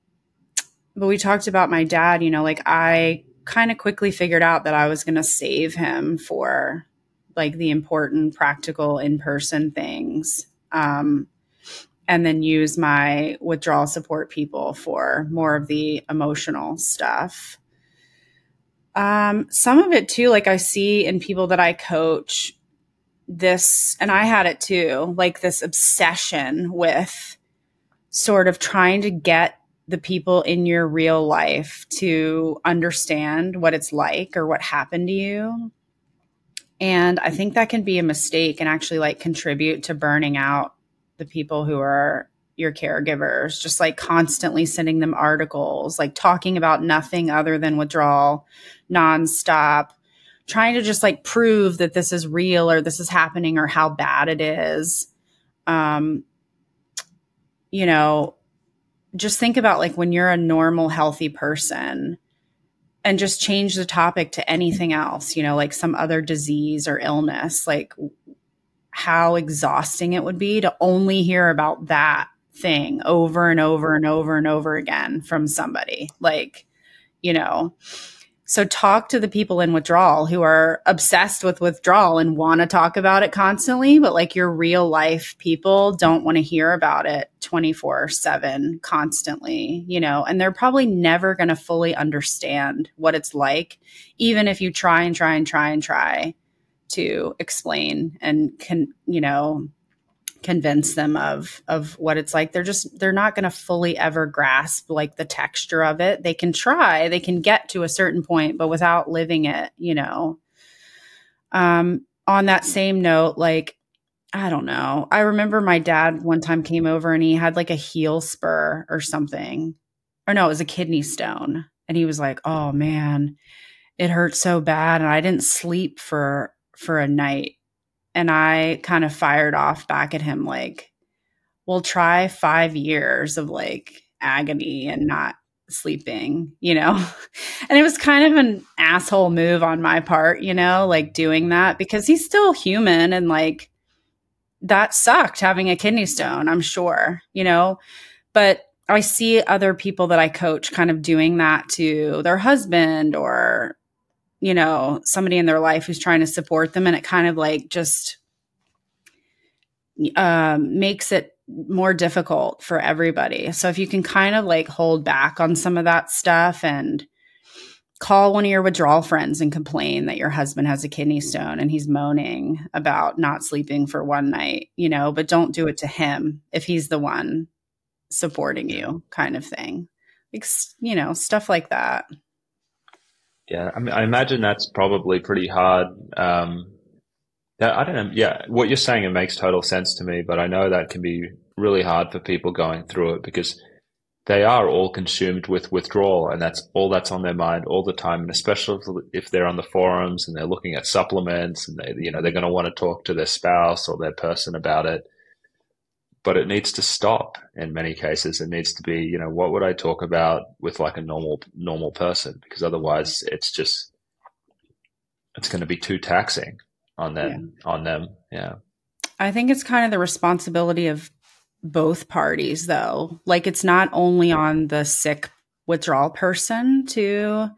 but we talked about my dad, you know, like I kind of quickly figured out that I was going to save him for like the important practical in-person things um, and then use my withdrawal support people for more of the emotional stuff um, some of it too like i see in people that i coach this and i had it too like this obsession with sort of trying to get the people in your real life to understand what it's like or what happened to you. And I think that can be a mistake and actually like contribute to burning out the people who are your caregivers, just like constantly sending them articles, like talking about nothing other than withdrawal nonstop, trying to just like prove that this is real or this is happening or how bad it is. Um, you know, just think about like when you're a normal, healthy person, and just change the topic to anything else, you know, like some other disease or illness, like how exhausting it would be to only hear about that thing over and over and over and over again from somebody. Like, you know, so talk to the people in withdrawal who are obsessed with withdrawal and want to talk about it constantly, but like your real life people don't want to hear about it 24 7 constantly, you know, and they're probably never going to fully understand what it's like, even if you try and try and try and try to explain and can, you know, convince them of of what it's like. They're just they're not going to fully ever grasp like the texture of it. They can try they can get to a certain point but without living it you know? Um on that same note like i don't know. I remember my dad one time came over and he had like a heel spur or something. Or no it was a kidney stone. And he was like oh man it hurt so bad. And i didn't sleep for for a night and I kind of fired off back at him like, we'll try five years of like agony and not sleeping, you know? And it was kind of an asshole move on my part, you know, like doing that because he's still human and like that sucked having a kidney stone, I'm sure, you know? But I see other people that I coach kind of doing that to their husband or you know, somebody in their life who's trying to support them. And it kind of like just um, makes it more difficult for everybody. So if you can kind of like hold back on some of that stuff and call one of your withdrawal friends and complain that your husband has a kidney stone and he's moaning about not sleeping for one night, you know, but don't do it to him if he's the one supporting you, kind of thing. Like, you know, stuff like that. Yeah, I, mean, I imagine that's probably pretty hard. Um, I don't know. Yeah, what you're saying it makes total sense to me, but I know that can be really hard for people going through it because they are all consumed with withdrawal, and that's all that's on their mind all the time. And especially if they're on the forums and they're looking at supplements, and they, you know, they're going to want to talk to their spouse or their person about it. But it needs to stop in many cases. It needs to be, you know, what would I talk about with like a normal normal person? Because otherwise, it's just it's going to be too taxing on them yeah. on them. Yeah. I think it's kind of the responsibility of both parties though. Like it's not only on the sick withdrawal person to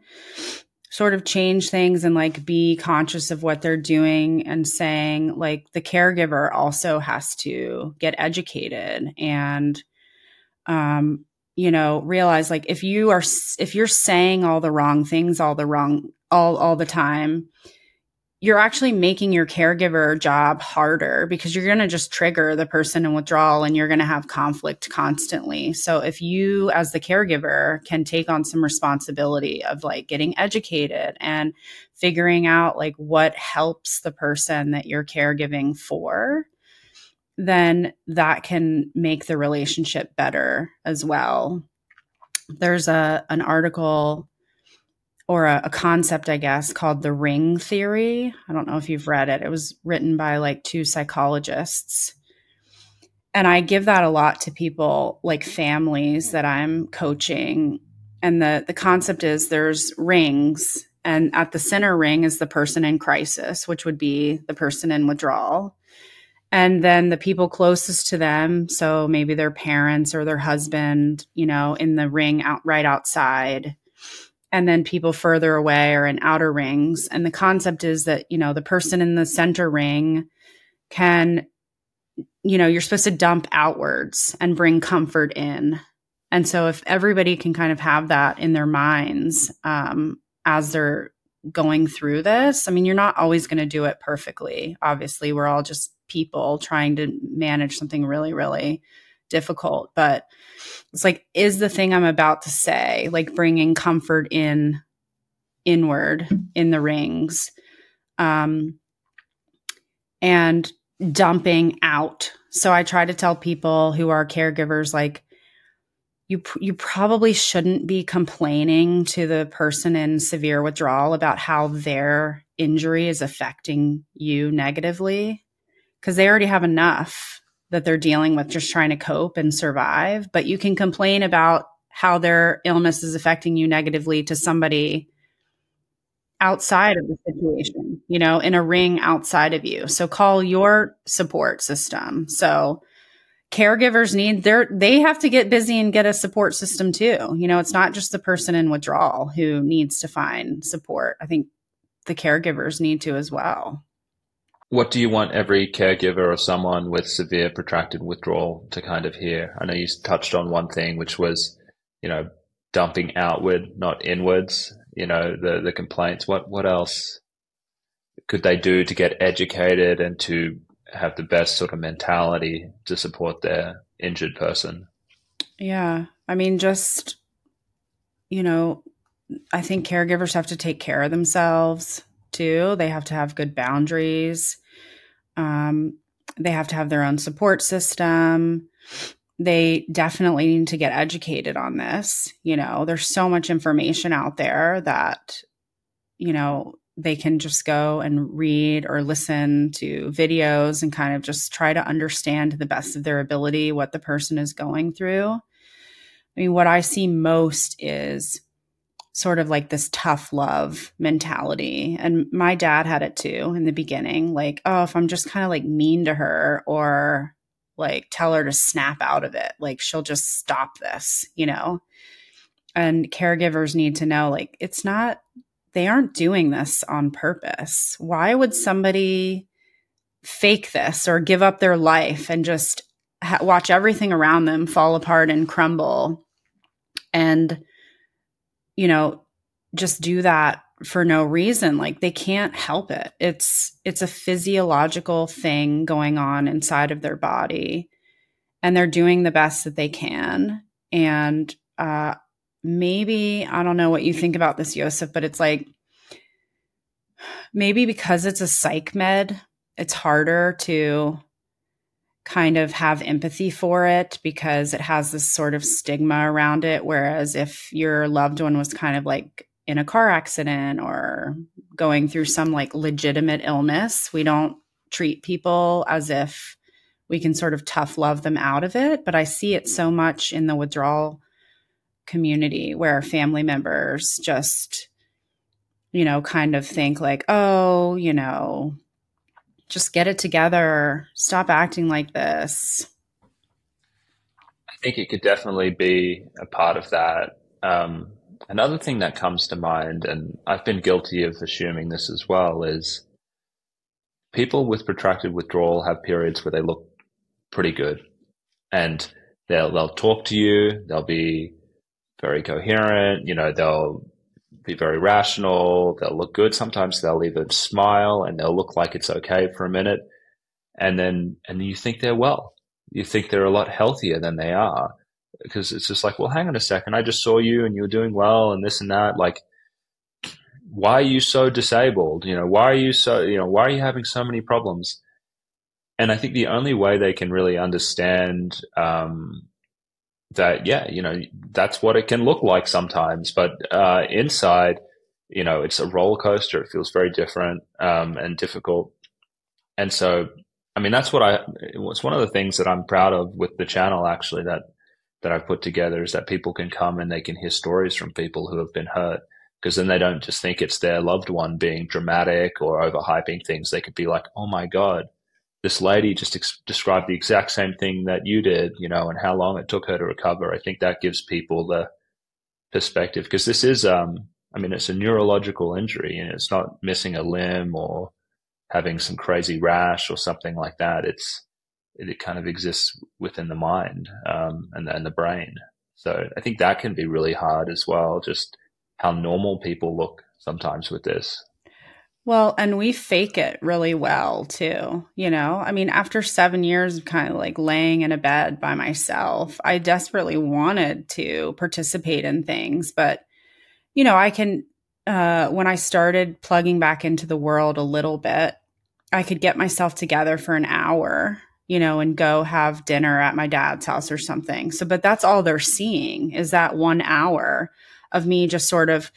sort of change things and like be conscious of what they're doing and saying like the caregiver also has to get educated and um you know realize like if you are if you're saying all the wrong things all the wrong all all the time you're actually making your caregiver job harder because you're going to just trigger the person in withdrawal and you're going to have conflict constantly. So if you as the caregiver can take on some responsibility of like getting educated and figuring out like what helps the person that you're caregiving for, then that can make the relationship better as well. There's a an article or a, a, concept, I guess, called the ring theory. I don't know if you've read it. It was written by like two psychologists. And I give that a lot to people like families that I'm coaching. And the, the concept is there's rings, and at the center ring is the person in crisis, which would be the person in withdrawal. And then the people closest to them, so maybe their parents or their husband, you know, in the ring out right outside and then people further away are in outer rings. And the concept is that, you know, the person in the center ring can, you know, you're supposed to dump outwards and bring comfort in. And so if everybody can kind of have that in their minds um, as they're going through this, I mean, you're not always going to do it perfectly. Obviously, we're all just people trying to manage something really, really difficult. But it's like, is the thing I'm about to say, like bringing comfort in inward in the rings, um, and dumping out. So I try to tell people who are caregivers, like, you you probably shouldn't be complaining to the person in severe withdrawal about how their injury is affecting you negatively because they already have enough that they're dealing with just trying to cope and survive. But you can complain about how their illness is affecting you negatively to somebody outside of the situation, you know, in a ring outside of you. So call your support system. So caregivers need their they have to get busy and get a support system too. You know, it's not just the person in withdrawal who needs to find support. I think the caregivers need to as well. What do you want every caregiver or someone with severe protracted withdrawal to kind of hear? I know you touched on one thing, which was, you know, dumping outward, not inwards. You know, the the complaints. What what else could they do to get educated and to have the best sort of mentality to support their injured person? Yeah, I mean, just you know, I think caregivers have to take care of themselves too. They have to have good boundaries. Um, they have to have their own support system. They definitely need to get educated on this. You know, there's so much information out there that, you know, they can just go and read or listen to videos and kind of just try to understand to the best of their ability what the person is going through. I mean, what I see most is sort of like this tough love mentality. And my dad had it too in the beginning. Like, oh, if I'm just kind of like mean to her or like tell her to snap out of it, like she'll just stop this, you know? And caregivers need to know like, it's not, they aren't doing this on purpose. Why would somebody fake this or give up their life and just ha- watch everything around them fall apart and crumble and you know just do that for no reason. Like they can't help it. It's it's a physiological thing going on inside of their body and they're doing the best that they can. And uh maybe i don't know what you think about this Josef but it's like maybe because it's a psych med it's harder to kind of have empathy for it because it has this sort of stigma around it. Whereas if your loved one was kind of like in a car accident or going through some like legitimate illness, we don't treat people as if we can sort of tough love them out of it. But I see it so much in the withdrawal community where family members just, you know, kind of think like, oh, you know, just get it together. Stop acting like this. I think it could definitely be a part of that. Um, another thing that comes to mind, and I've been guilty of assuming this as well, is people with protracted withdrawal have periods where they look pretty good, and they'll they'll talk to you. They'll be very coherent. You know, they'll be very rational. They'll look good. Sometimes they'll even smile and they'll look like it's okay for a minute. And then, and you think they're well. You think they're a lot healthier than they are because it's just like, well, hang on a second. I just saw you and you were doing well and this and that. Like, why are you so disabled? You know, why are you so, you know, why are you having so many problems? And I think the only way they can really understand, um, that yeah you know that's what it can look like sometimes. But uh, inside you know it's a roller coaster. It feels very different um, and difficult. And so i mean that's what i it's one of the things that i'm proud of with the channel actually that that i've put together is that people can come and they can hear stories from people who have been hurt. Because then they don't just think it's their loved one being dramatic or overhyping things. They could be like oh my god this lady just ex- described the exact same thing that you did, you know, and how long it took her to recover. I think that gives people the perspective because this is, um, I mean, it's a neurological injury and it's not missing a limb or having some crazy rash or something like that. It's, it, kind of exists within the mind um, and, and the brain. So I think that can be really hard as well, just how normal people look sometimes with this. Well, and we fake it really well too. You know, I mean, after seven years of kind of like laying in a bed by myself, I desperately wanted to participate in things. But, you know, I can, uh, when I started plugging back into the world a little bit, I could get myself together for an hour, you know, and go have dinner at my dad's house or something. So, but that's all they're seeing is that one hour of me just sort of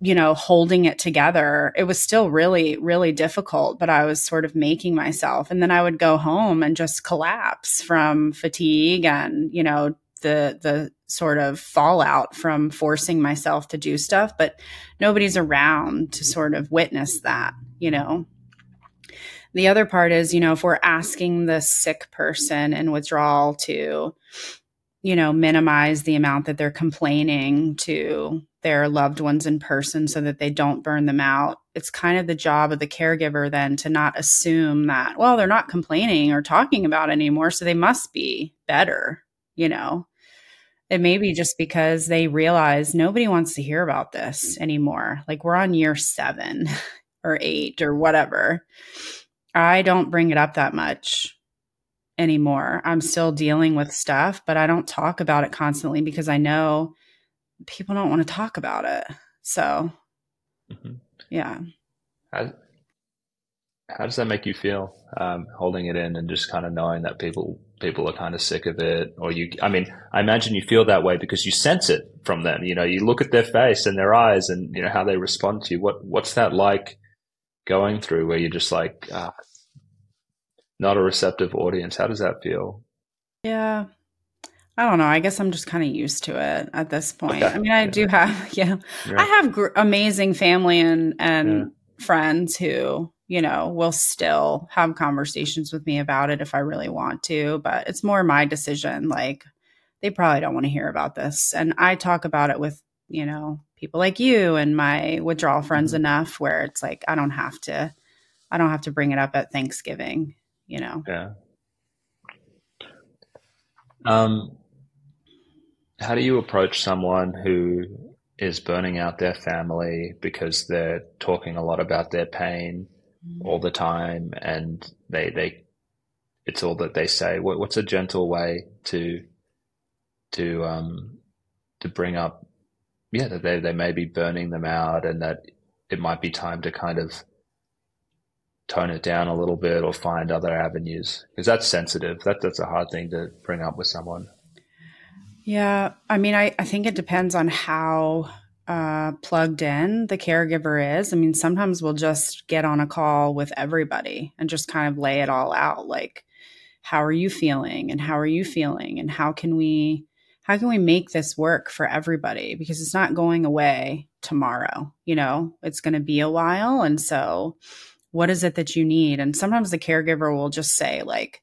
you know, holding it together. It was still really, really difficult, but I was sort of making myself. And then I would go home and just collapse from fatigue and, you know, the the sort of fallout from forcing myself to do stuff, but nobody's around to sort of witness that, you know. The other part is, you know, if we're asking the sick person in withdrawal to, you know, minimize the amount that they're complaining to their loved ones in person so that they don't burn them out. It's kind of the job of the caregiver then to not assume that, well, they're not complaining or talking about anymore, so they must be better, you know. It may be just because they realize nobody wants to hear about this mm. anymore. Like we're on year seven or eight or whatever. I don't bring it up that much anymore. I'm still dealing with stuff, but I don't talk about it constantly because I know people don't want to talk about it. So, mm-hmm. yeah. How, how does that make you feel? Um, holding it in and just kind of knowing that people people are kind of sick of it, or you? I mean, I imagine you feel that way because you sense it from them. You know, you look at their face and their eyes, and you know how they respond to you. What What's that like going through? Where you're just like, ah, not a receptive audience. How does that feel? Yeah, I don't know. I guess I'm just kind of used to it at this point. Okay. I mean, I yeah. do have, yeah, yeah. I have gr- amazing family and and yeah. friends who you know will still have conversations with me about it if I really want to. But it's more my decision. Like they probably don't want to hear about this, and I talk about it with you know people like you and my withdrawal friends mm-hmm. enough where it's like I don't have to I don't have to bring it up at Thanksgiving, you know. Yeah. Um, how do you approach someone who is burning out their family because they're talking a lot about their pain mm-hmm. all the time and they they it's all that they say what, what's a gentle way to to um to bring up yeah that they, they may be burning them out and that it might be time to kind of tone it down a little bit or find other avenues? Because that's sensitive. That that's a hard thing to bring up with someone. Yeah. I mean, I, I think it depends on how uh, plugged in the caregiver is. I mean, sometimes we'll just get on a call with everybody and just kind of lay it all out like, how are you feeling and how are you feeling and how can we how can we make this work for everybody? Because it's not going away tomorrow you know? It's going to be a while. And so what is it that you need and sometimes the caregiver will just say like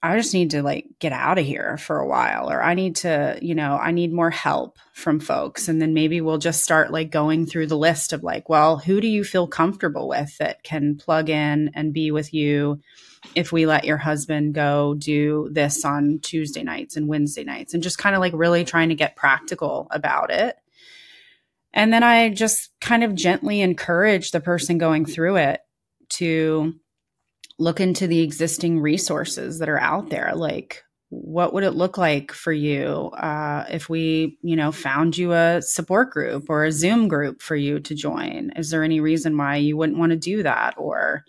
I just need to like get out of here for a while, or I need to, you know, I need more help from folks. And then maybe we'll just start like going through the list of like, well, who do you feel comfortable with that can plug in and be with you if we let your husband go do this on Tuesday nights and Wednesday nights and just kind of like really trying to get practical about it. And then I just kind of gently encourage the person going through it to look into the existing resources that are out there. Like what would it look like for you uh, if we you know found you a support group or a zoom group for you to join? Is there any reason why you wouldn't want to do that? Or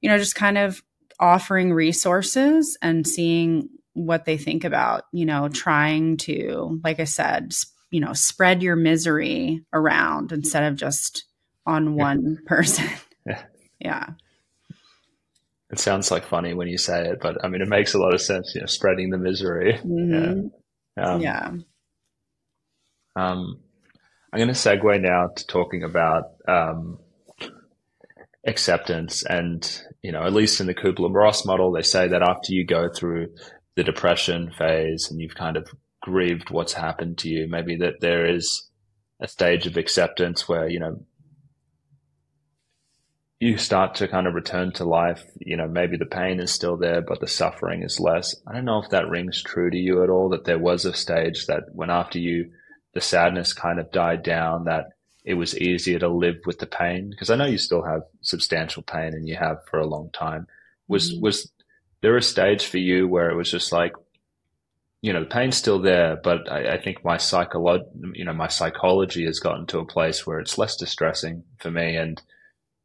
you know just kind of offering resources and seeing what they think about you know trying to like i said you know spread your misery around instead of just on one person yeah yeah it sounds like funny when you say it, but I mean, it makes a lot of sense, you know, spreading the misery. Mm-hmm. Yeah. Um, yeah. Um, I'm going to segue now to talking about um, acceptance. And, you know, at least in the Kubler Ross model, they say that after you go through the depression phase and you've kind of grieved what's happened to you, maybe that there is a stage of acceptance where, you know, you start to kind of return to life. You know, maybe the pain is still there, but the suffering is less. I don't know if that rings true to you at all, that there was a stage that when after you, the sadness kind of died down, that it was easier to live with the pain. Because I know you still have substantial pain and you have for a long time. Was, mm-hmm. was there a stage for you where it was just like, you know, the pain's still there, but I, I think my psycholo- you know, my psychology has gotten to a place where it's less distressing for me and,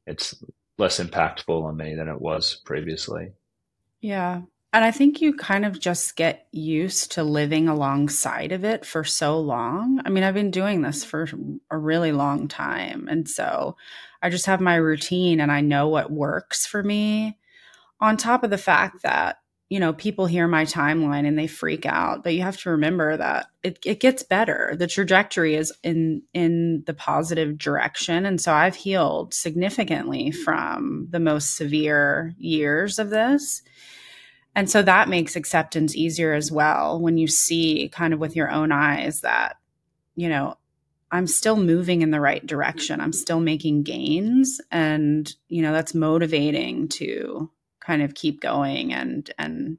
it's less impactful on me than it was previously. Yeah. And I think you kind of just get used to living alongside of it for so long. I mean, I've been doing this for a really long time. And so I just have my routine and I know what works for me. On top of the fact that you know, people hear my timeline and they freak out, but you have to remember that it, it gets better. The trajectory is in in the positive direction. And so I've healed significantly from the most severe years of this. And so that makes acceptance easier as well when you see kind of with your own eyes that, you know, I'm still moving in the right direction. I'm still making gains. And, you know, that's motivating to kind of keep going and and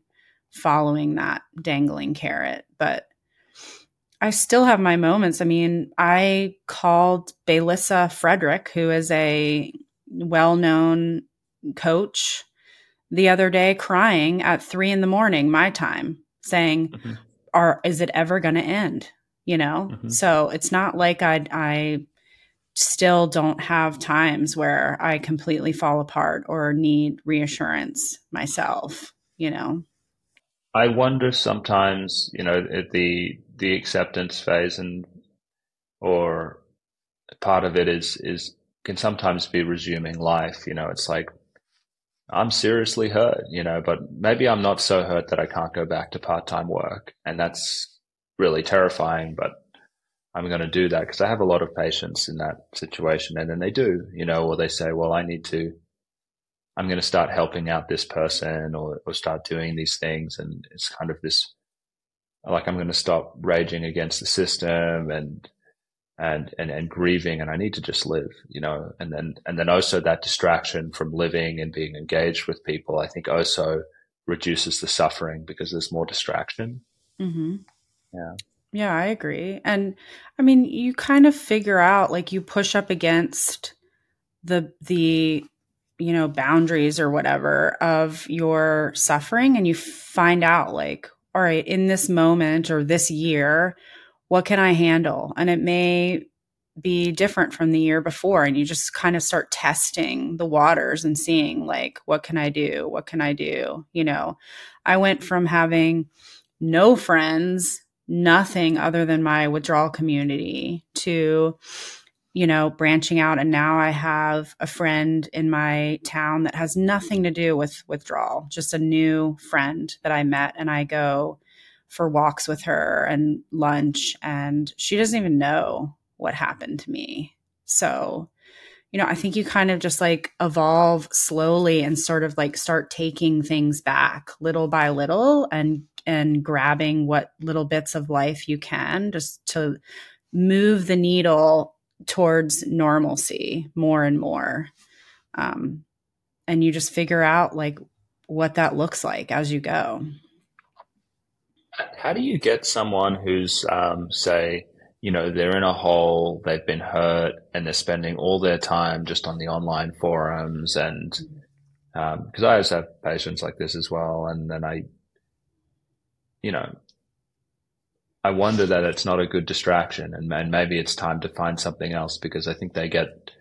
following that dangling carrot but I still have my moments. I mean, I called Baylissa Frederick, who is a well known coach, the other day crying at three in the morning, my time, saying, mm-hmm. Are is it ever gonna end? You know? Mm-hmm. So it's not like I I still don't have times where I completely fall apart or need reassurance myself, you know. I wonder sometimes, you know, at the the acceptance phase and or part of it is is can sometimes be resuming life, you know, it's like I'm seriously hurt, you know, but maybe I'm not so hurt that I can't go back to part-time work and that's really terrifying, but I'm going to do that because I have a lot of patients in that situation. And then they do, you know, or they say, well, I need to, I'm going to start helping out this person or, or start doing these things. And it's kind of this, like, I'm going to stop raging against the system and and, and, and grieving and I need to just live, you know, and then, and then also that distraction from living and being engaged with people, I think also reduces the suffering because there's more distraction. Mm-hmm. Yeah. Yeah, I agree. And I mean, you kind of figure out like you push up against the the you know boundaries or whatever of your suffering and you find out like all right, in this moment or this year, what can I handle? And it may be different from the year before and you just kind of start testing the waters and seeing like what can I do? What can I do? You know, I went from having no friends, nothing other than my withdrawal community to you know, branching out. And now I have a friend in my town that has nothing to do with withdrawal, just a new friend that I met. And I go for walks with her and lunch, and she doesn't even know what happened to me. So, you know, I think you kind of just like evolve slowly and sort of like start taking things back little by little and and grabbing what little bits of life you can just to move the needle towards normalcy more and more. Um, and you just figure out like what that looks like as you go. How do you get someone who's, um, say, you know, they're in a hole, they've been hurt, and they're spending all their time just on the online forums and because um, I always have patients like this as well, and then I, you know, I wonder that it's not a good distraction and, and maybe it's time to find something else because I think they get,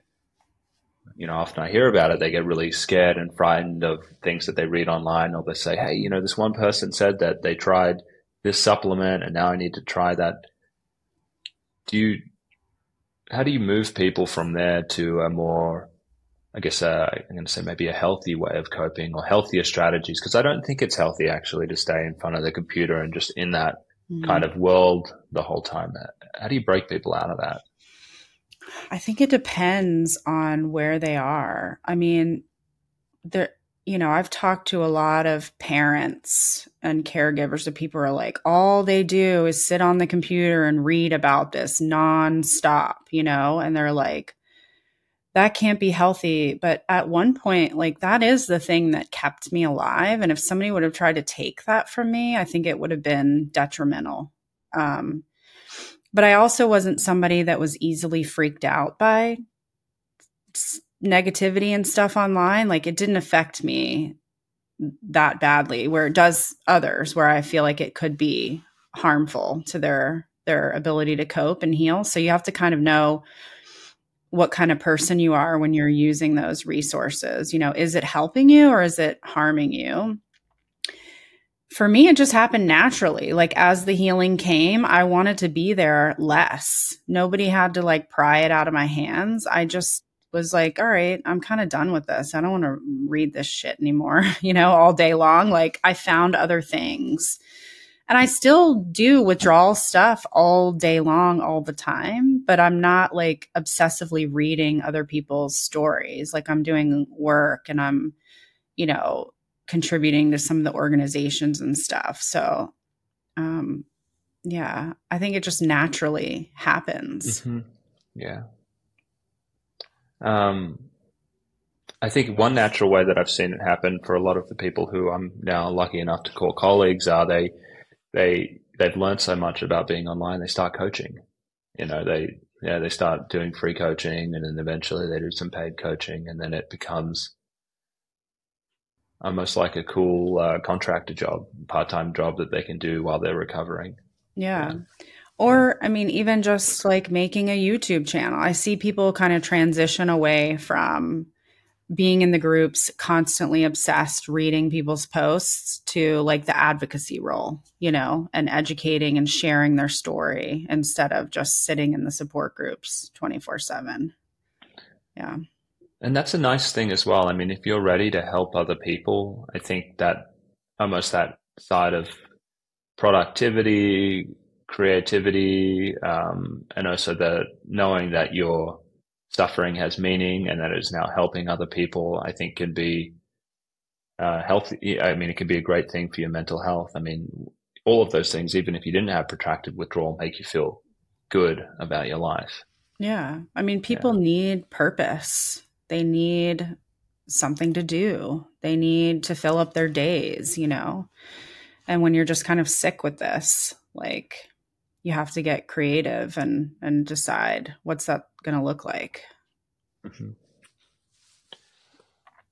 you know, often I hear about it, they get really scared and frightened of things that they read online or they say, Hey, you know, this one person said that they tried this supplement and now I need to try that. Do you, how do you move people from there to a more, I guess, uh, I'm going to say maybe a healthy way of coping or healthier strategies? Because I don't think it's healthy actually to stay in front of the computer and just in that mm. kind of world the whole time. How do you break people out of that? I think it depends on where they are. I mean, there you know, I've talked to a lot of parents and caregivers of people are like, all they do is sit on the computer and read about this nonstop, you know, and they're like, that can't be healthy. But at one point, like that is the thing that kept me alive. And if somebody would have tried to take that from me, I think it would have been detrimental. Um, but I also wasn't somebody that was easily freaked out by negativity and stuff online. Like it didn't affect me that badly, where it does others, where I feel like it could be harmful to their their ability to cope and heal. So you have to kind of know what kind of person you are when you're using those resources. You know, is it helping you or is it harming you? For me, it just happened naturally. Like as the healing came, I wanted to be there less. Nobody had to like pry it out of my hands. I just was like, all right, I'm kind of done with this. I don't want to read this shit anymore, you know, all day long. Like I found other things and I still do withdrawal stuff all day long, all the time, but I'm not like obsessively reading other people's stories. Like I'm doing work and I'm, you know, contributing to some of the organizations and stuff. So, um, yeah, I think it just naturally happens. Mm-hmm. Yeah. Um, I think one natural way that I've seen it happen for a lot of the people who I'm now lucky enough to call colleagues are they they they've learned so much about being online. They start coaching. You know, they yeah they start doing free coaching, and then eventually they do some paid coaching, and then it becomes almost like a cool uh, contractor job, part time job that they can do while they're recovering. Yeah. yeah. Or, I mean, even just like making a YouTube channel. I see people kind of transition away from being in the groups constantly obsessed reading people's posts to like the advocacy role you know and educating and sharing their story instead of just sitting in the support groups 24 7 yeah. And that's a nice thing as well. I mean if you're ready to help other people i think that almost that side of productivity creativity um, and also the knowing that you're suffering has meaning and that is now helping other people, I think can be uh, healthy. I mean, it can be a great thing for your mental health. I mean, all of those things, even if you didn't have protracted withdrawal, make you feel good about your life. Yeah. I mean, people yeah. need purpose. They need something to do. They need to fill up their days, you know. And when you're just kind of sick with this, like you have to get creative and and decide what's that going to look like. Mm-hmm.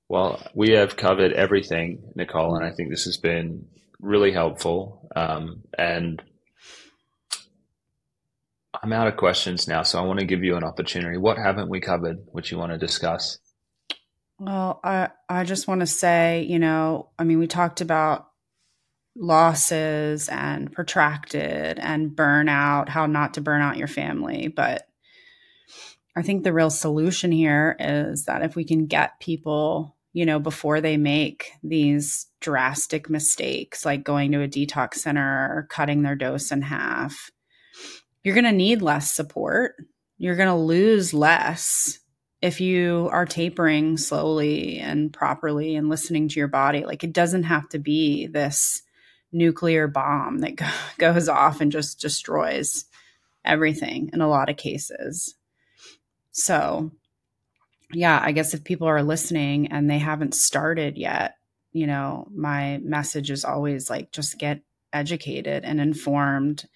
Well, we have covered everything, Nicole, and I think this has been really helpful. Um, and I'm out of questions now, so I want to give you an opportunity. What haven't we covered, which you want to discuss? Well, I I just want to say, you know, I mean, we talked about losses and protracted and burnout, how not to burn out your family, but I think the real solution here is that if we can get people, you know, before they make these drastic mistakes like going to a detox center or cutting their dose in half, you're going to need less support. You're going to lose less if you are tapering slowly and properly and listening to your body. Like it doesn't have to be this nuclear bomb that go- goes off and just destroys everything in a lot of cases. So, yeah, I guess if people are listening and they haven't started yet, you know, my message is always like just get educated and informed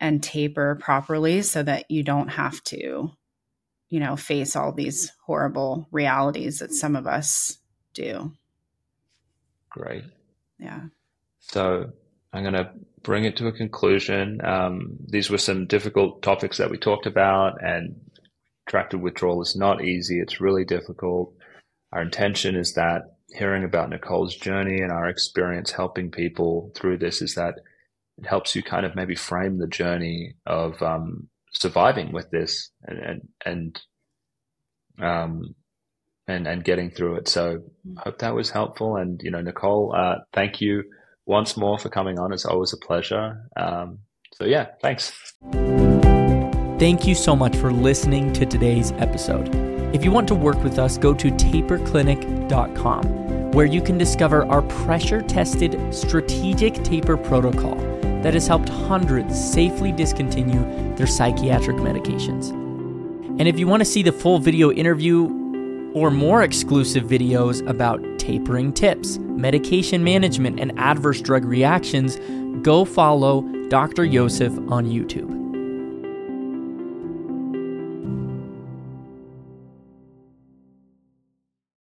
and taper properly so that you don't have to, you know, face all these horrible realities that some of us do. Great. Yeah. So I'm going to bring it to a conclusion. Um, these were some difficult topics that we talked about, and protracted withdrawal is not easy. It's really difficult. Our intention is that hearing about Nicole's journey and our experience helping people through this is that it helps you kind of maybe frame the journey of um, surviving with this and and and um and and getting through it. So I hope that was helpful. And you know, Nicole, uh, thank you once more for coming on. It's always a pleasure. Um, so yeah, thanks. Thank you so much for listening to today's episode. If you want to work with us, go to taperclinic.com, where you can discover our pressure tested strategic taper protocol that has helped hundreds safely discontinue their psychiatric medications. And if you want to see the full video interview or more exclusive videos about tapering tips, medication management, and adverse drug reactions, go follow Dr. Josef on YouTube.